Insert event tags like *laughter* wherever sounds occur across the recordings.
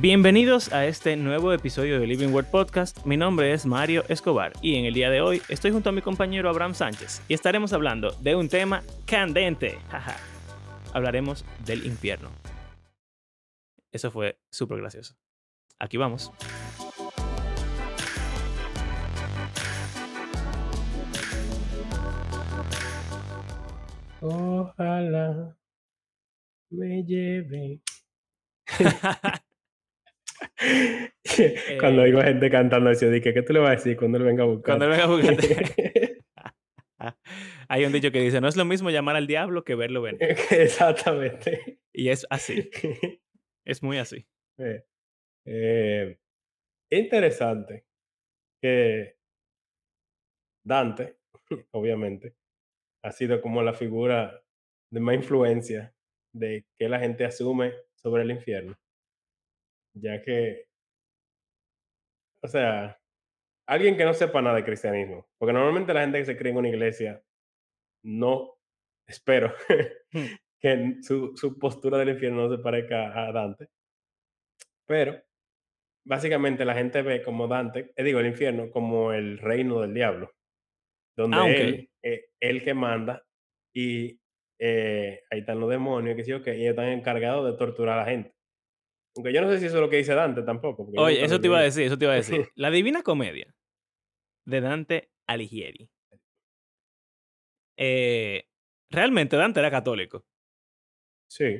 Bienvenidos a este nuevo episodio de Living Word Podcast. Mi nombre es Mario Escobar y en el día de hoy estoy junto a mi compañero Abraham Sánchez y estaremos hablando de un tema candente. Jaja. Hablaremos del infierno. Eso fue súper gracioso. Aquí vamos. Ojalá me lleve. *laughs* Cuando Eh, oigo gente cantando así, dije, ¿qué tú le vas a decir cuando él venga a buscar? Cuando él venga a buscarte. *laughs* Hay un dicho que dice, no es lo mismo llamar al diablo que verlo venir. *laughs* Exactamente. Y es así, *laughs* es muy así. Eh, eh, interesante que Dante, obviamente, ha sido como la figura de más influencia de que la gente asume sobre el infierno. Ya que, o sea, alguien que no sepa nada de cristianismo, porque normalmente la gente que se cree en una iglesia no, espero, *laughs* Hmm. que su, su postura del infierno no se parezca a Dante, pero básicamente la gente ve como Dante, eh, digo, el infierno como el reino del diablo, donde Aunque- él, eh, él que manda y eh, ahí están los demonios, que sí, ok, y ellos están encargados de torturar a la gente. Aunque yo no sé si eso es lo que dice Dante tampoco. Oye, eso te iba a decir, eso te iba a decir. *laughs* La Divina Comedia de Dante Alighieri. Eh, realmente Dante era católico Sí,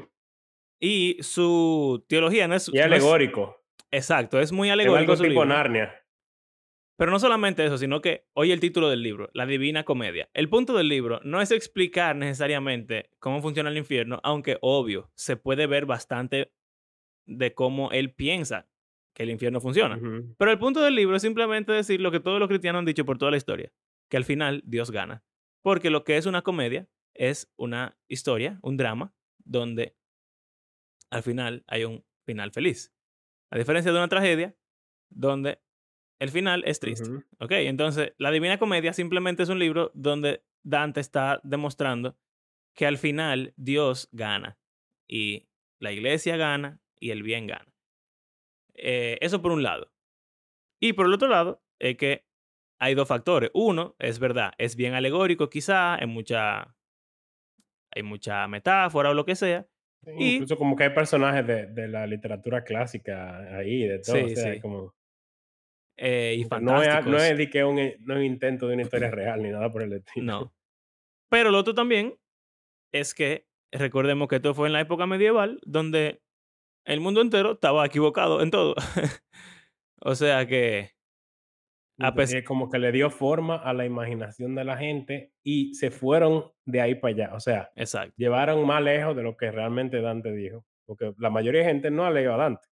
y su teología no es... y no es- alegórico. exacto, es muy Es alegórico algo su tipo libro. Narnia. Pero no solamente eso, sino que oye el título del libro, La Divina Comedia. El punto del libro no es explicar necesariamente cómo funciona el infierno, aunque obvio, se puede ver bastante de cómo él piensa que el infierno funciona. Pero el punto del libro es simplemente decir lo que todos los cristianos han dicho por toda la historia, que al final Dios gana. Porque lo que es una comedia es una historia, un drama, donde al final hay un final feliz. A diferencia de una tragedia, donde el final es triste. ¿Ok? Entonces, La Divina Comedia simplemente es un libro donde Dante está demostrando que al final Dios gana y la iglesia gana y el bien gana. Eh, eso por un lado. Y por el otro lado, es que hay dos factores. Uno, es verdad, es bien alegórico quizá, hay mucha, hay mucha metáfora o lo que sea. Sí, Y- Incluso como que hay personajes de, de la literatura clásica ahí, de todo. o Sí, sea, sí. como, eh, y no es, no es de que un, no es un intento de una historia *laughs* real ni nada por el estilo. No. Pero lo otro también es que recordemos que esto fue en la época medieval, donde el mundo entero estaba equivocado en todo. *laughs* o sea que, a Entonces, pes- es como que le dio forma a la imaginación de la gente y se fueron de ahí para allá. O sea, exacto. llevaron más lejos de lo que realmente Dante dijo. Porque la mayoría de gente no ha leído a Dante.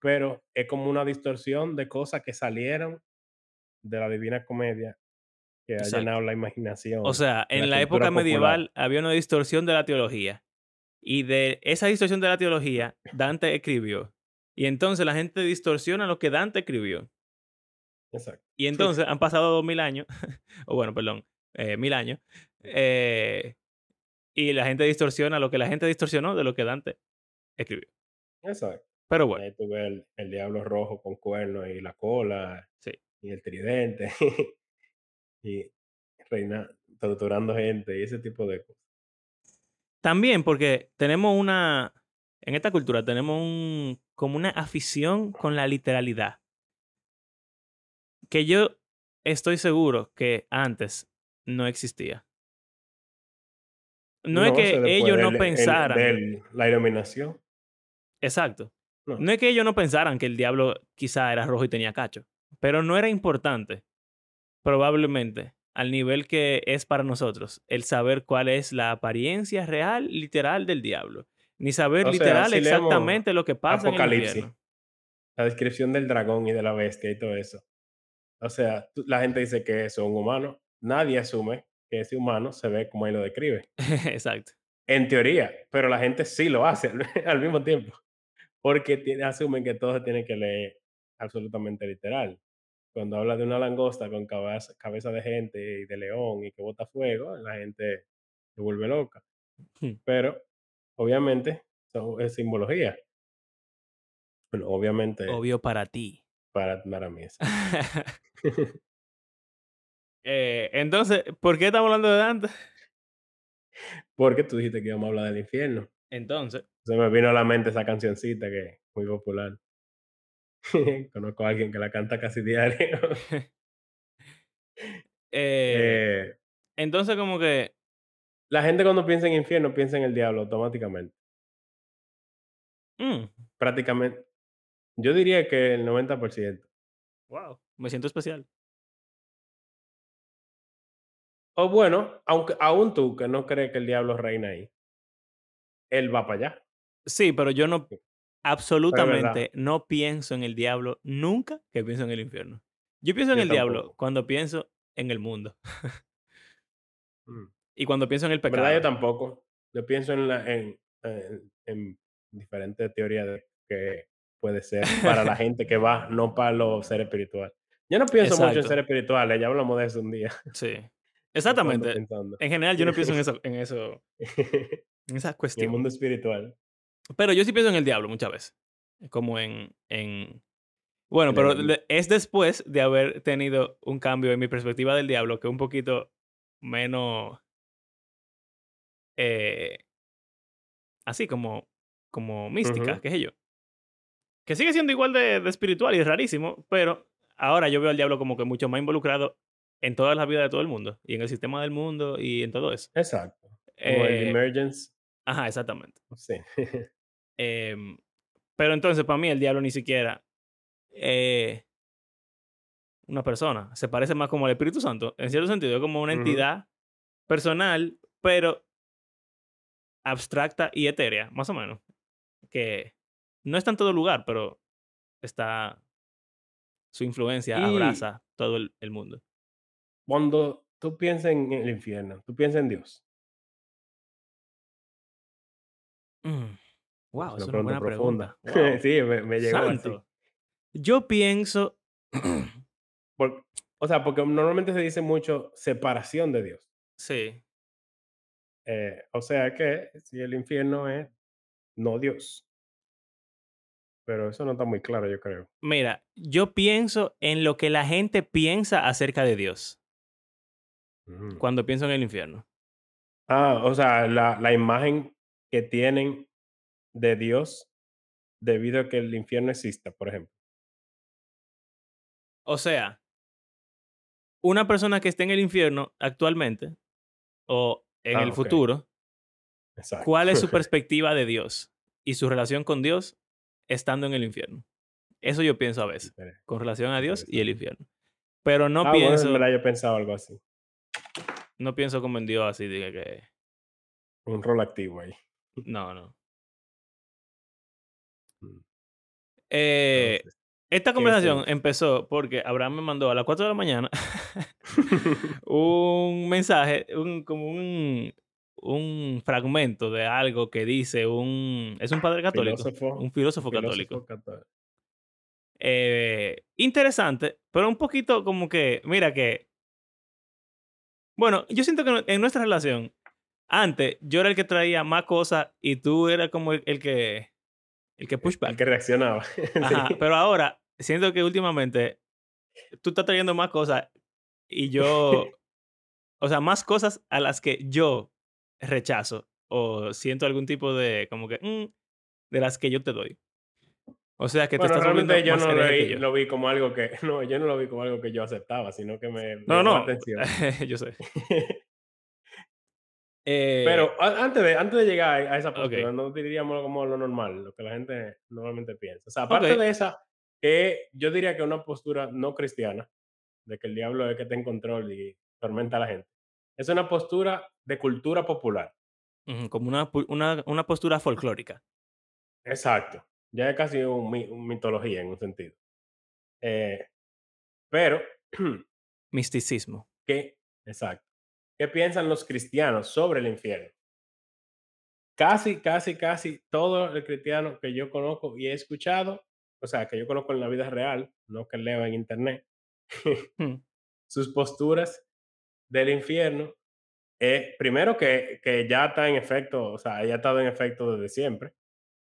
Pero es como una distorsión de cosas que salieron de la Divina Comedia que ha llenado la imaginación. O sea, la en la época popular. medieval había una distorsión de la teología. Y de esa distorsión de la teología, Dante escribió. Y entonces la gente distorsiona lo que Dante escribió. Exacto. Y entonces han pasado dos mil años, *laughs* o bueno, perdón, eh, mil años, eh, y la gente distorsiona lo que la gente distorsionó de lo que Dante escribió. Exacto. Pero bueno, Ahí tú ves el, el diablo rojo con cuernos y la cola Sí. y el tridente *laughs* y reina torturando gente y ese tipo de cosas. También porque tenemos una, en esta cultura tenemos un, como una afición con la literalidad. Que yo estoy seguro que antes no existía. No, es que ellos no el- pensaran. del- la iluminación. Exacto. No. No es que ellos no pensaran que el diablo quizá era rojo y tenía cacho, pero no era importante, probablemente, al nivel que es para nosotros, el saber cuál es la apariencia real, literal del diablo. Ni saber O sea, literal si exactamente lo que pasa en el Apocalipsis. infierno. La descripción del dragón y de la bestia y todo eso. O sea, la gente dice que es un humano. Nadie asume que ese humano se ve como él lo describe. *laughs* Exacto. En teoría, pero la gente sí lo hace al, *laughs* mismo tiempo. Porque asumen que todo se tiene que leer absolutamente literal. Cuando habla de una langosta con cabeza, cabeza de gente y de león y que bota fuego, la gente se vuelve loca. Hmm. Pero, obviamente, son- es simbología. Bueno, obviamente Obvio para ti. para para mí. *laughs* *laughs* Eh, entonces, ¿por qué estamos hablando de Dante? Porque tú dijiste que íbamos a hablar del infierno. Entonces, Se me vino a la mente esa cancioncita que es muy popular. *laughs* Conozco a alguien que la canta casi diario. *laughs* *laughs* eh, Eh, entonces como que, la gente cuando piensa en infierno piensa en el diablo automáticamente. mm, Prácticamente, yo diría que el 90%. wow, me siento especial. O bueno, aunque aún tú que no crees que el diablo reina ahí, él va para allá. Sí, pero yo no, Absolutamente no pienso en el diablo nunca que pienso en el infierno. Yo pienso en Yo el diablo tampoco. cuando pienso en el mundo *laughs* Mm. y cuando pienso en el En verdad yo pecado. tampoco. Yo pienso en la en en en diferentes teorías de que puede ser para la gente que va, no para los seres espirituales. Yo no pienso mucho en Exacto, seres espirituales, ya hablamos de eso un día. sí. *laughs* Exactamente. En general yo no pienso en eso, en eso, *laughs* en esa En el mundo espiritual, Pero yo sí pienso en el diablo muchas veces. Como en, en... Bueno, el pero le- es después de haber tenido un cambio en mi perspectiva del diablo que un poquito menos... eh, así como, como mística, Ujú, qué sé yo. Que sigue siendo igual de, de espiritual y rarísimo, pero ahora yo veo al diablo como que mucho más involucrado en toda la vida de todo el mundo y en el sistema del mundo y en todo eso. exacto. Como el Eh, Emergence, ajá, exactamente. sí. *laughs* Em, pero entonces para mí el diablo ni siquiera eh, una persona. Se parece más como al Espíritu Santo. En cierto sentido, es como una entidad personal, pero abstracta y etérea, más o menos. Que no está en todo lugar, pero está. Su influencia Y abraza todo el, el mundo. cuando tú piensas en el infierno, tú piensas en Dios. Mm, wow, es una pregunta buena profunda. pregunta. *laughs* Wow. Sí, me me llegó así. Yo pienso. *clears throat* Por o sea, porque normalmente se dice mucho separación de Dios. sí. Eh, o sea que si el infierno es no Dios, pero eso no está muy claro, yo creo. Mira, yo pienso en lo que la gente piensa acerca de Dios Ujú. cuando pienso en el infierno. Ah, o sea, la la imagen que tienen de Dios debido a que el infierno exista, por ejemplo. O sea, una persona que esté en el infierno actualmente o en Ah, el futuro, exacto. ¿cuál es su *laughs* perspectiva de Dios y su relación con Dios estando en el infierno? Eso yo pienso a veces, con relación a Dios y el infierno. Pero no Ah, bueno, en pienso, verdad yo pensaba algo así, no pienso como en Dios así, diga que un rol activo ahí. no, no. Eh, esta ¿qué es conversación empezó porque Abraham me mandó a las 4 de la mañana *laughs* un mensaje, un, como un, un fragmento de algo que dice un... Es un padre católico, Filósofo, un filósofo católico. Eh, interesante, pero un poquito como que, mira que... Bueno, yo siento que en nuestra relación, antes yo era el que traía más cosas y tú eras como el, el que... El que push El que reaccionaba. *laughs* Ajá, Sí. pero ahora siento que últimamente tú estás trayendo más cosas y yo, *laughs* o sea, más cosas a las que yo rechazo o siento algún tipo de, como que, mm, de las que yo te doy. O sea, que te Bueno, estás realmente yo no lo vi yo. lo vi como algo que *laughs* no, yo no lo vi como algo que yo aceptaba, sino que me me No, no, atención. yo sé. Eh, Pero a antes de antes de llegar a esa postura, no diríamos como lo normal, lo que la gente normalmente piensa. O sea, aparte de esa, que yo diría que una postura no cristiana, de que el diablo es el que está en control y tormenta a la gente. Es una postura de cultura popular. como una, una, una postura folclórica. Exacto. Ya es casi un mi un mitología en un sentido. Eh, pero, *clears throat* Misticismo. ¿qué? Exacto. ¿Qué piensan los cristianos sobre el infierno? Casi, casi, casi todo el cristiano que yo conozco y he escuchado, o sea, que yo conozco en la vida real, no que leo en internet, *laughs* Mm, sus posturas del infierno, es primero que, que ya está en efecto, o sea, ya ha estado en efecto desde siempre.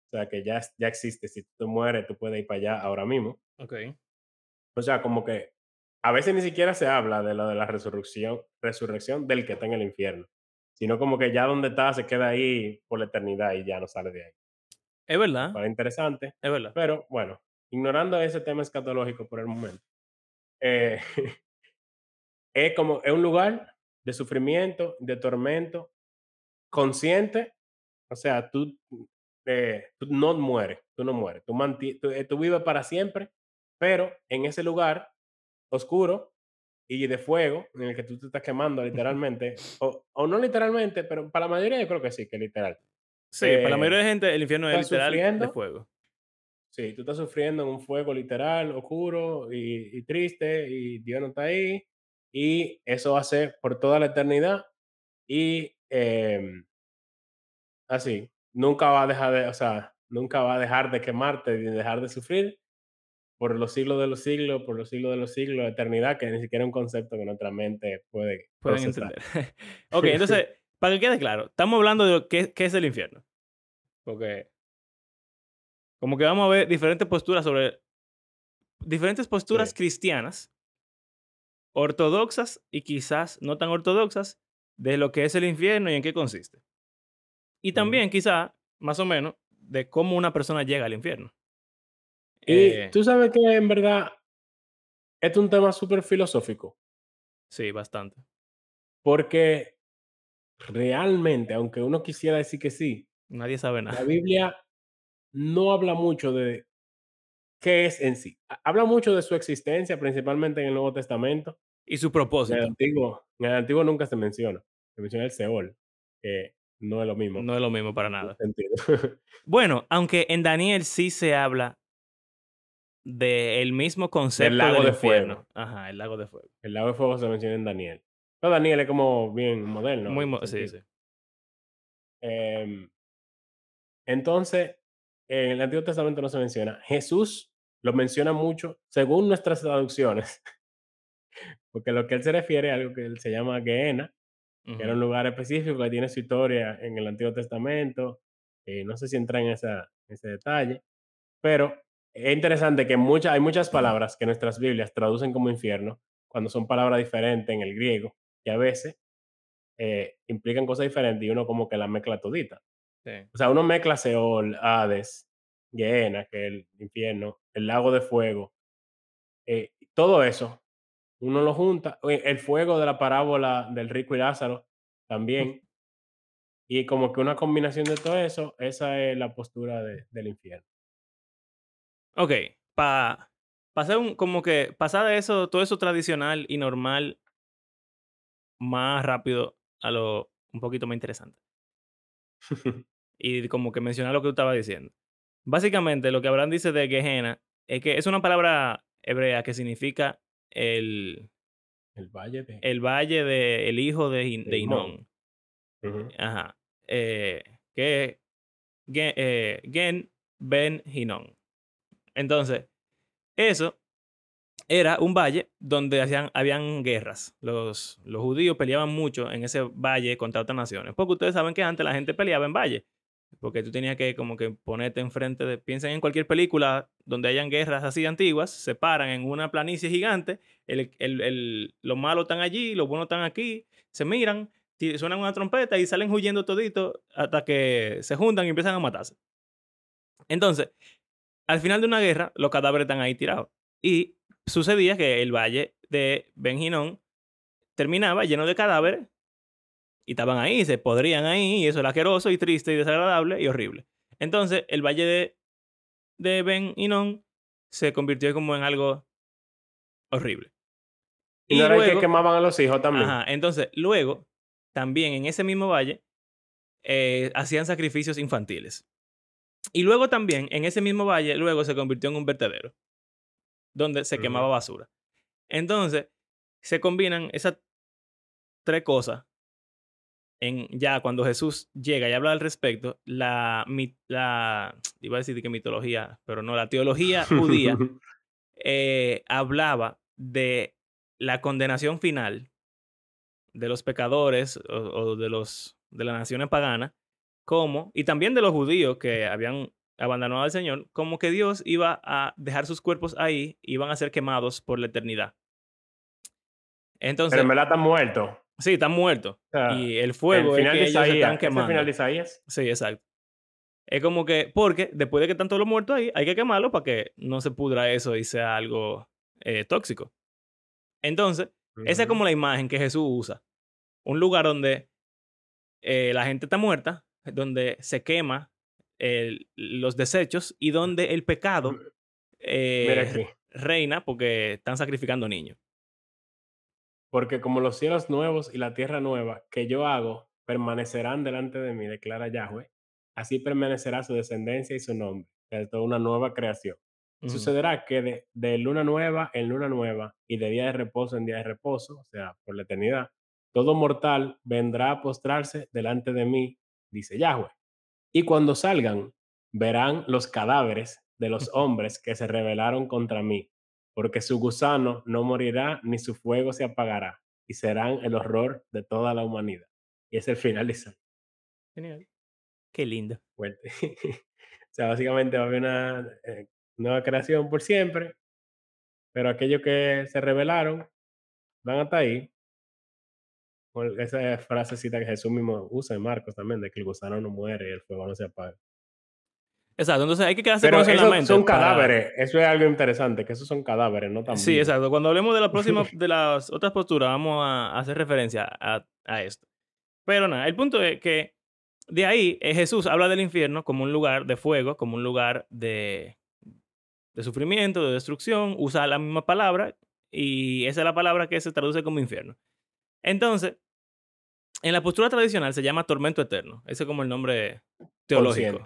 O sea, que ya, ya existe. Si tú mueres, tú puedes ir para allá ahora mismo. Ok. O sea, como que a veces ni siquiera se habla de lo de la resurrección, resurrección del que está en el infierno, sino como que ya donde está se queda ahí por la eternidad y ya no sale de ahí. Es verdad, Para interesante, es verdad. pero bueno, ignorando ese tema escatológico por el momento, eh, *laughs* es como, es un lugar de sufrimiento, de tormento, consciente, o sea, tú, eh, tú no mueres, tú no mueres, tú, tú, eh, tú vives para siempre, pero en ese lugar oscuro y de fuego, en el que tú te estás quemando literalmente, o, o no literalmente, pero para la mayoría yo creo que sí, que literal. Sí, para la Eh, mayoría de gente el infierno es literal de fuego. Sí, tú estás sufriendo en un fuego literal, oscuro y, y triste, y Dios no está ahí, y eso va a ser por toda la eternidad, y em, así, nunca va a dejar de, o sea, nunca va a dejar de quemarte ni dejar de sufrir por los siglos de los siglos, por los siglos de los siglos, eternidad, que ni siquiera es un concepto que nuestra mente puede Pueden procesar. entender. *laughs* ok, *laughs* entonces, para que quede claro, estamos hablando de lo que, qué es el infierno. Porque como que vamos a ver diferentes posturas sobre diferentes posturas Sí. cristianas, ortodoxas y quizás no tan ortodoxas, de lo que es el infierno y en qué consiste. Y también, quizá, más o menos, de cómo una persona llega al infierno. Y Eh, tú sabes que en verdad es un tema súper filosófico, sí, bastante. porque realmente, aunque uno quisiera decir que sí, Nadie sabe la nada. Biblia no habla mucho de qué es en sí. Ha- Habla mucho de su existencia, principalmente en el Nuevo Testamento. Y su En el propósito Antiguo, en el Antiguo nunca se menciona. Se menciona el Seol, que no es lo mismo. no es lo mismo para nada. *laughs* Bueno, aunque en Daniel sí se habla del mismo concepto lago del de infierno. fuego. Ajá, el lago de fuego. el lago de fuego se menciona en Daniel. Pero Daniel es como bien moderno. Muy, mo- sí, sí. Em, entonces, en el Antiguo Testamento no se menciona. Jesús lo menciona mucho según nuestras traducciones, *laughs* porque lo que él se refiere a algo que él se llama Gehenna, que era un lugar específico que tiene su historia en el Antiguo Testamento. eh, no sé si entra en esa, ese detalle, pero es interesante que muchas hay muchas palabras que nuestras Biblias traducen como infierno cuando son palabras diferentes en el griego, que a veces eh, implican cosas diferentes y uno como que la mezcla todita. Sí. O sea, uno mezcla Seol, Hades, Gehenna, que es el infierno, el lago de fuego, eh, todo eso, uno lo junta, el fuego de la parábola del rico y Lázaro también, *laughs* y como que una combinación de todo eso, esa es la postura de- del infierno. Ok, para pasar un, como que pasar de eso, todo eso tradicional y normal, más rápido a lo un poquito más interesante. *laughs* Y como que mencionar lo que tú estabas diciendo. Básicamente, lo que Abraham dice de Gehenna es que es una palabra hebrea que significa el, el valle de... el valle del el hijo de, De de. Ajá. Eh, que es Gen, eh, Gen Ben Hinón. Entonces, eso era un valle donde hacían, habían guerras. Los, los judíos peleaban mucho en ese valle contra otras naciones. Porque ustedes saben que antes la gente peleaba en valle. Porque tú tenías que como que ponerte enfrente de... Piensen en cualquier película donde hayan guerras así antiguas. Se paran en una planicie gigante. El, el, el- los malos están allí, los buenos están aquí. Se miran, suenan una trompeta y salen huyendo toditos hasta que se juntan y empiezan a matarse. Entonces, al final de una guerra, los cadáveres están ahí tirados. Y sucedía que el valle de Ben Hinnom terminaba lleno de cadáveres y estaban ahí, se podrían ahí, y eso era asqueroso y triste y desagradable y horrible. Entonces, el valle de, de Ben Hinnom se convirtió como en algo horrible. Y no era el que quemaban a los hijos también. Ajá, entonces, luego, también en ese mismo valle, eh, hacían sacrificios infantiles. Y luego también, en ese mismo valle, luego se convirtió en un vertedero, donde se quemaba basura. Entonces, se combinan esas tres cosas. En, ya cuando Jesús llega y habla al respecto, la, la *tsk* iba a decir que mitología, pero no, la teología judía *laughs* eh, hablaba de la condenación final de los pecadores o, o de, los, de las naciones paganas, como, y también de los judíos que habían abandonado al Señor, como que Dios iba a dejar sus cuerpos ahí, iban a ser quemados por la eternidad. Entonces, Pero en verdad están muertos. sí, están muertos. O sea, y el el fuego es final que de ellos Isaías. están quemando. final de Isaías. Sí, exacto. Es como que, porque después de que están todos los muertos ahí, hay que quemarlo para que no se pudra eso y sea algo eh, tóxico. Entonces, esa es como la imagen que Jesús usa. Un lugar donde eh, la gente está muerta, donde se quema el- los desechos y donde el pecado eh, reina porque están sacrificando niños. Porque como los cielos nuevos y la tierra nueva que yo hago permanecerán delante de mí, declara Yahweh, así permanecerá su descendencia y su nombre, de toda una nueva creación. Sucederá que de, de luna nueva en luna nueva y de día de reposo en día de reposo, o sea, por la eternidad, todo mortal vendrá a postrarse delante de mí, dice Yahweh. Y cuando salgan, verán los cadáveres de los hombres que se rebelaron contra mí, porque su gusano no morirá ni su fuego se apagará, y serán el horror de toda la humanidad. Y es el final de. Genial. Qué lindo. Fuerte. *laughs* o sea, básicamente va a haber una eh, nueva creación por siempre, pero aquellos que se rebelaron van hasta ahí. Esa frasecita que Jesús mismo usa en Marcos también, de que el gusano no muere y el fuego no se apaga. Exacto, entonces hay que quedarse Pero con eso en la mente. son para- cadáveres, eso es algo interesante, que esos son cadáveres, no tan Sí, exacto. Cuando hablemos de la próxima, *laughs* de las otras posturas, vamos a hacer referencia a, a esto. Pero nada, el punto es que de ahí eh, Jesús habla del infierno como un lugar de fuego, como un lugar de, de sufrimiento, de destrucción, usa la misma palabra y esa es la palabra que se traduce como infierno. Entonces, en la postura tradicional se llama tormento eterno. Ese es como el nombre teológico.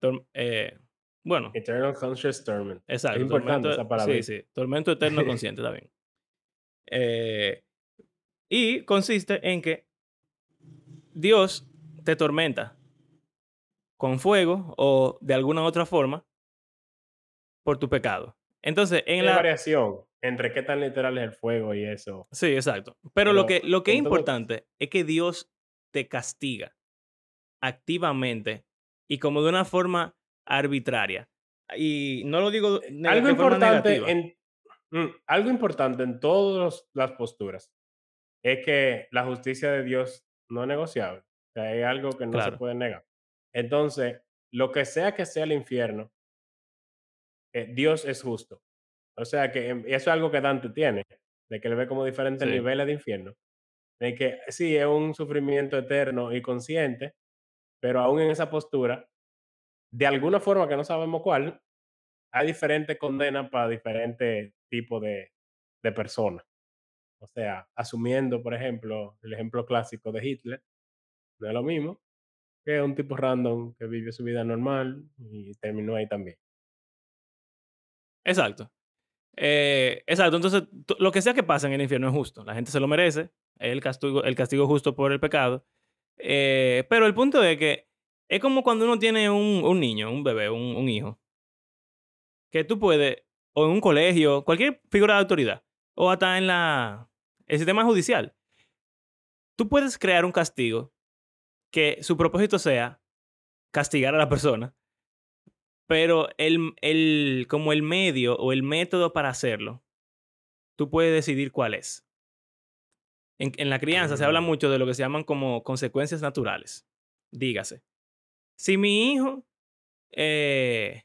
Tor- eh, bueno, Eternal Conscious Torment. Exacto. Es importante tormento- esa palabra. Sí, sí. Tormento eterno *laughs* consciente, está bien. Eh, y consiste en que Dios te tormenta con fuego o de alguna otra forma por tu pecado. Entonces, en la... variación entre qué tan literal es el fuego y eso. Sí, exacto. Pero, lo que, lo que es importante es que Dios te castiga activamente y como de una forma arbitraria. Y no lo digo de algo de forma importante negativa. en mm, algo importante en todas las posturas es que la justicia de Dios no es negociable. O sea, es algo que no se puede negar. Entonces, lo que sea que sea el infierno, eh, Dios es justo. O sea que em, eso es algo que Dante tiene, de que él ve como diferentes Sí. niveles de infierno. De que sí, es un sufrimiento eterno y consciente, pero aún en esa postura, de alguna forma que no sabemos cuál, hay diferentes condenas para diferentes tipos de, de personas. O sea, asumiendo, por ejemplo, el ejemplo clásico de Hitler, no es lo mismo que un tipo random que vivió su vida normal y terminó ahí también. Exacto. Eh, exacto. Entonces, lo que sea que pase en el infierno es justo. La gente se lo merece. El castigo, el castigo justo por el pecado. Eh, pero el punto es que es como cuando uno tiene un, niño, un bebé, un, un hijo. Que tú puedes, o en un colegio, cualquier figura de autoridad, o hasta en la, el sistema judicial, tú puedes crear un castigo que su propósito sea castigar a la persona, pero el, el, como el medio o el método para hacerlo, tú puedes decidir cuál es. En, en la crianza se habla Mm. mucho de lo que se llaman como consecuencias naturales. Dígase, si mi hijo eh,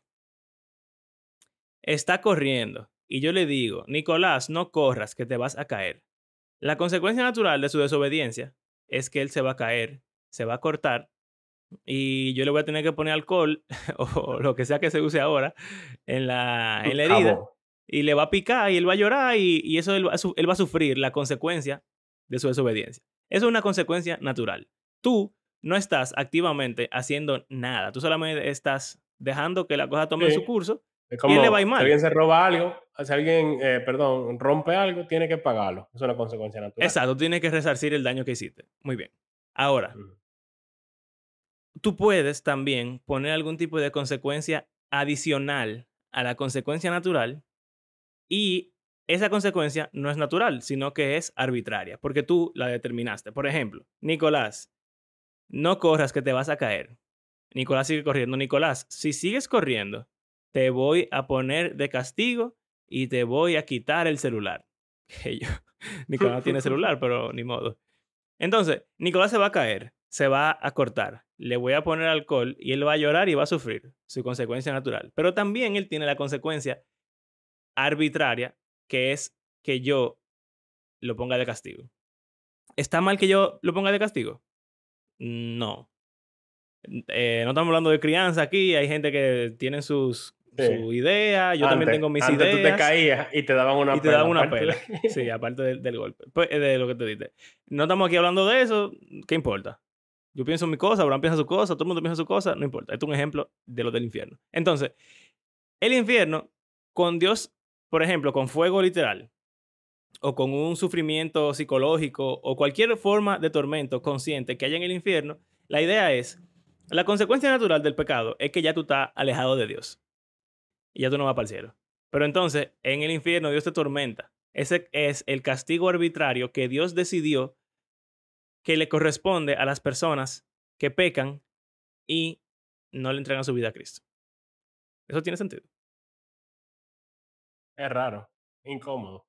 está corriendo y yo le digo, Nicolás, no corras, que te vas a caer. La consecuencia natural de su desobediencia es que él se va a caer, se va a cortar y yo le voy a tener que poner alcohol *laughs* o lo que sea que se use ahora en la, en la herida y le va a picar y él va a llorar y, y eso él va, él va a sufrir la consecuencia de su desobediencia. Eso es una consecuencia natural. Tú no estás activamente haciendo nada, tú solamente estás dejando que la cosa tome Sí. su curso. Es él como le va a ir si mal. alguien se roba algo, si alguien, eh, perdón, rompe algo, tiene que pagarlo. Es una consecuencia natural. Exacto, tienes que resarcir el daño que hiciste. Muy bien. Ahora. Tú puedes también poner algún tipo de consecuencia adicional a la consecuencia natural y esa consecuencia no es natural, sino que es arbitraria, porque tú la determinaste. Por ejemplo, Nicolás, no corras que te vas a caer. Nicolás sigue corriendo. Nicolás, si sigues corriendo, te voy a poner de castigo y te voy a quitar el celular. *laughs* Que yo, Nicolás no tiene *laughs* celular, pero ni modo. Entonces, Nicolás se va a caer, se va a cortar, le voy a poner alcohol y él va a llorar y va a sufrir su consecuencia natural. Pero también él tiene la consecuencia arbitraria, que es que yo lo ponga de castigo. ¿Está mal que yo lo ponga de castigo? No. Eh, no estamos hablando de crianza aquí, hay gente que tiene sus, Sí. su idea, yo también tengo mis antes ideas. tú te caías y te daban una y te daban una pela. de- Sí, aparte del, del golpe. Pues, eh, de lo que te diste. No estamos aquí hablando de eso, ¿qué importa? Yo pienso en mi cosa, Abraham piensa su cosa, todo el mundo piensa su cosa, no importa. Esto es un ejemplo de lo del infierno. Entonces, el infierno, con Dios, por ejemplo, con fuego literal, o con un sufrimiento psicológico, o cualquier forma de tormento consciente que haya en el infierno, la idea es, la consecuencia natural del pecado es que ya tú estás alejado de Dios. Y ya tú no vas para el cielo. Pero entonces, en el infierno Dios te tormenta. Ese es el castigo arbitrario que Dios decidió que le corresponde a las personas que pecan y no le entregan su vida a Cristo. Eso tiene sentido. Es raro, incómodo.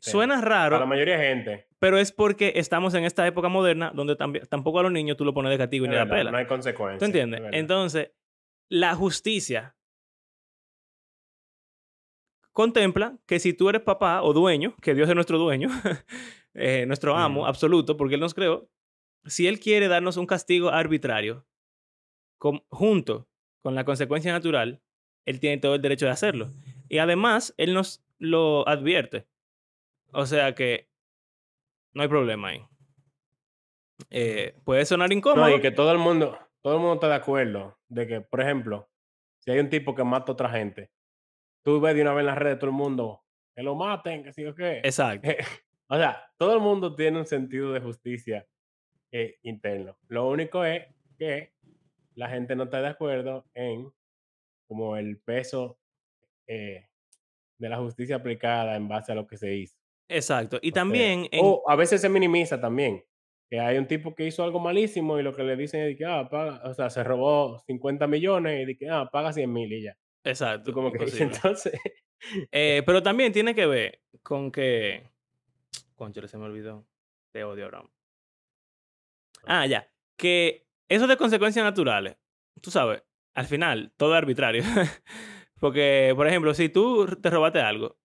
Suena Para la raro, mayoría de gente. pero es porque estamos en esta época moderna donde tampoco a los niños tú lo pones de castigo y es ni la pela. No hay consecuencias. ¿Tú entiendes? Entonces, la justicia contempla que si tú eres papá o dueño, que Dios es nuestro dueño, *laughs* eh, nuestro amo absoluto, porque Él nos creó, si Él quiere darnos un castigo arbitrario, con- junto con la consecuencia natural, Él tiene todo el derecho de hacerlo. Y además, Él nos lo advierte. O sea que no hay problema ahí. Eh, puede sonar incómodo. No, y que todo el mundo, todo el mundo está de acuerdo de que, por ejemplo, si hay un tipo que mata a otra gente, tú ves de una vez en las redes todo el mundo que lo maten, que sí o qué. Exacto. *laughs* o sea, todo el mundo tiene un sentido de justicia eh, interno. Lo único es que la gente no está de acuerdo en como el peso eh, de la justicia aplicada en base a lo que se hizo. Exacto. Y O sea, también en, O a veces se minimiza también. Que hay un tipo que hizo algo malísimo y lo que le dicen es que, ah, paga, o sea, se robó 50 millones y de que, ah, paga 100 mil y ya. Exacto. Tú como que, *laughs* entonces, Eh, pero también tiene que ver con que. Concho, se me olvidó. Te odio, Abraham. Ah, ya. Que eso de consecuencias naturales, tú sabes, al final, todo es arbitrario. *laughs* Porque, por ejemplo, si tú te robaste algo,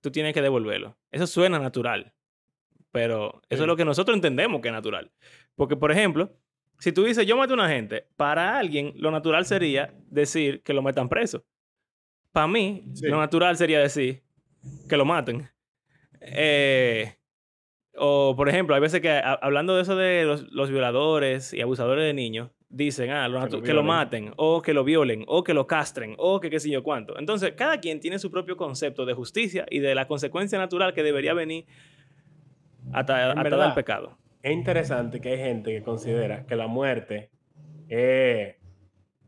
tú tienes que devolverlo. Eso suena natural. Pero eso es lo que nosotros entendemos que es natural. Porque, por ejemplo, si tú dices, yo maté a una gente, para alguien lo natural sería decir que lo metan preso. Para mí, Sí. lo natural sería decir que lo maten. Eh, o, por ejemplo, hay veces que a- hablando de eso de los, los violadores y abusadores de niños, dicen, ah, lo Que que lo maten, o que lo violen, o que lo castren, o que qué sé yo cuánto. Entonces, cada quien tiene su propio concepto de justicia y de la consecuencia natural que debería venir atada al verdad. pecado. es interesante que hay gente que considera que la muerte es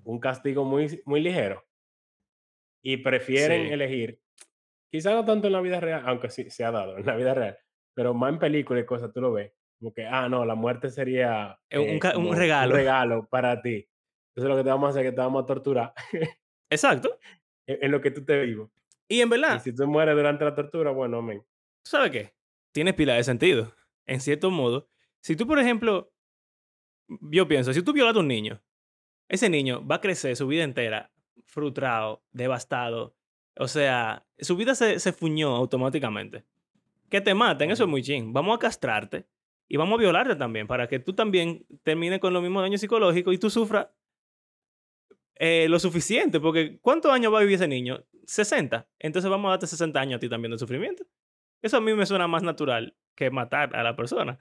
un castigo muy, muy ligero y prefieren Sí. elegir, quizá no tanto en la vida real, aunque sí se ha dado en la vida real, pero más en películas y cosas tú lo ves, como que, ah, no, la muerte sería un eh, ca- un regalo. regalo para ti. Entonces lo que te vamos a hacer es que te vamos a torturar Exacto. *laughs* en, en lo que tú te vivo. Y en Y verdad, si tú mueres durante la tortura, bueno, amén. ¿tú sabes qué? Tiene pila de sentido. En cierto modo, si tú, por ejemplo, yo pienso, si tú violas a un niño, ese niño va a crecer su vida entera frustrado, devastado. O sea, su vida se, se fuñó automáticamente. Que te maten, eso es muy ching. Vamos a castrarte y vamos a violarte también para que tú también termines con los mismos daños psicológicos y tú sufras eh, lo suficiente. Porque ¿cuántos años va a vivir ese niño? 60. Entonces vamos a darte 60 años a ti también de sufrimiento. Eso a mí me suena más natural que matar a la persona.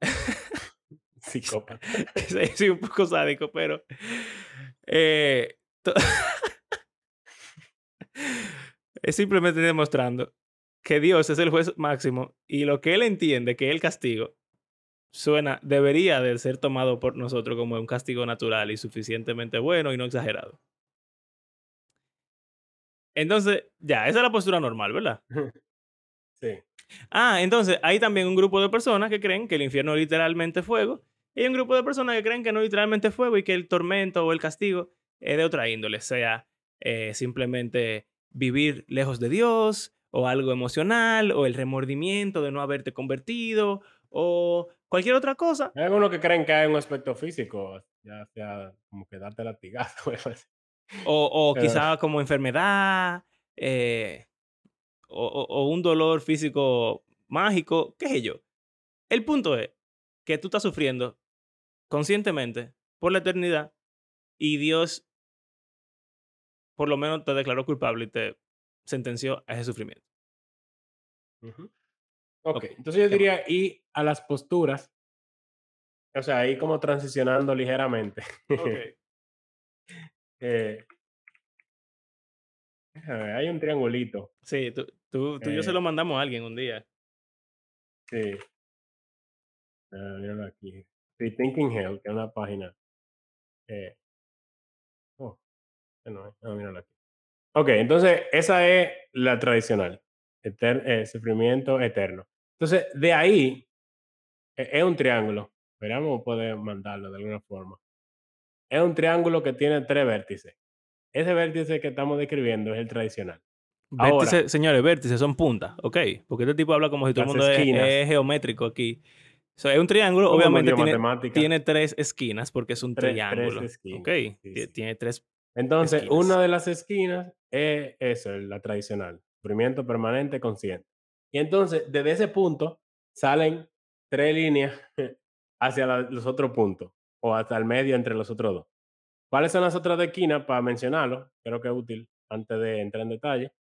*laughs* Psicópata. *laughs* Sí, soy un poco sádico, pero. eh, *laughs* es simplemente demostrando que Dios es el juez máximo y lo que Él entiende que es el castigo suena, debería de ser tomado por nosotros como un castigo natural y suficientemente bueno y no exagerado. Entonces, ya, esa es la postura normal, ¿verdad? *laughs* Sí. Ah, entonces hay también un grupo de personas que creen que el infierno es literalmente fuego Y hay un grupo de personas que creen que no literalmente fuego y que el tormento o el castigo es de otra índole, sea eh, simplemente vivir lejos de Dios o algo emocional o el remordimiento de no haberte convertido o cualquier otra cosa. Hay algunos que creen que hay un aspecto físico, ya sea como que darte latigazo. *laughs* O, o Pero- quizá como enfermedad, eh, o, o- o un dolor físico mágico, qué sé yo. El punto es que tú estás sufriendo conscientemente por la eternidad y Dios por lo menos te declaró culpable y te sentenció a ese sufrimiento. Ujú. Ok, Ok, entonces yo diría, y a las posturas, o sea, ahí como transicionando ligeramente. *laughs* eh, déjame ver, hay un triangulito, Sí, tú, tú, tú y yo se Eh. lo mandamos a alguien un día. sí. Ah, míralo aquí. Sí, Thinking Hell, que es una página. eh, este no es. Ah, aquí. Ok, entonces esa es la tradicional. eter- eh, sufrimiento eterno. Entonces, de ahí e- es un triángulo. Veremos poder mandarlo de alguna forma. Es un triángulo que tiene tres vértices. Ese vértice que estamos describiendo es el tradicional. Ahora- Vértices, señores, vértices son puntas, ¿ok? Porque este tipo habla como si todo el mundo es, geométrico aquí. So, es un triángulo, obviamente tiene, tres esquinas porque es un Tres- triángulo. tres esquinas, ¿Ok? sí, Tie- sí. Tiene tres. Entonces, esquinas. una de las esquinas es eso, la tradicional, sufrimiento permanente consciente. Y entonces, desde ese punto, salen tres líneas *laughs* hacia la- los otros puntos, o hasta el medio entre los otros dos. ¿Cuáles son las otras esquinas? Para mencionarlo, creo que es útil antes de entrar en detalle,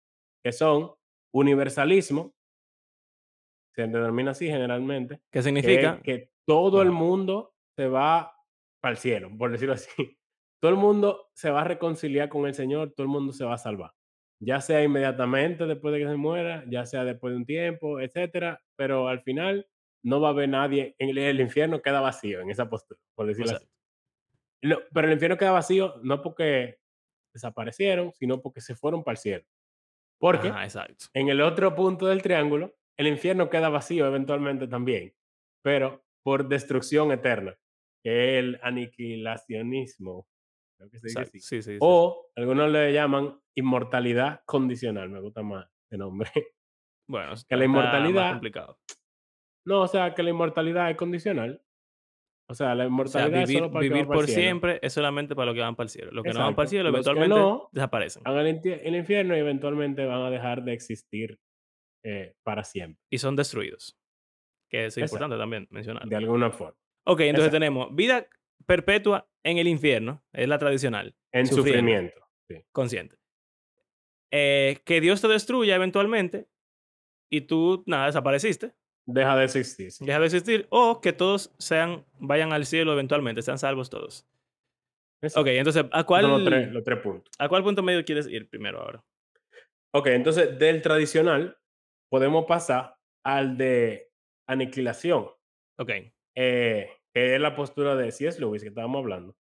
que son universalismo, se denomina así generalmente, ¿Qué significa? que todo el mundo se va para el cielo, por decirlo así. Todo el mundo se va a reconciliar con el Señor, todo el mundo se va a salvar. Ya sea inmediatamente después de que se muera, ya sea después de un tiempo, etcétera, pero al final no va a haber nadie, en el, infierno queda vacío en esa postura, por decirlo así. Exacto. No, pero el infierno queda vacío no porque desaparecieron, sino porque se fueron para el cielo. Porque Ajá, exacto. en el otro punto del triángulo, el infierno queda vacío eventualmente también, pero por destrucción eterna, que es el aniquilacionismo. Creo que se dice exacto. así. Sí, sí. O algunos le llaman inmortalidad condicional, me gusta más ese nombre. *laughs* Bueno, que la está más inmortalidad- complicado. No, o sea, que la inmortalidad es condicional. O sea, la O sea, inmortalidad es vivir, solo para el vivir el por siempre es solamente para los que van para el cielo. Los que no van para el Exacto. cielo Los eventualmente no- desaparecen. Van al el infierno y eventualmente van a dejar de existir eh, para siempre, Y son destruidos. Que es Exacto. importante también mencionar. de alguna forma. Ok, entonces Exacto. tenemos vida perpetua en el infierno, es la tradicional, En sufrimiento. consciente. Eh, que Dios te destruya eventualmente y tú, nada, desapareciste, Deja de existir. sí. deja de existir, o que todos sean, vayan al cielo eventualmente, sean salvos todos. Exacto. Ok, entonces, ¿a cuál, los, tres, los tres puntos. ¿a cuál punto medio quieres ir primero ahora? Ok, entonces del tradicional podemos pasar al de aniquilación, Ok, eh, que es la postura de C.S. Lewis que estábamos hablando.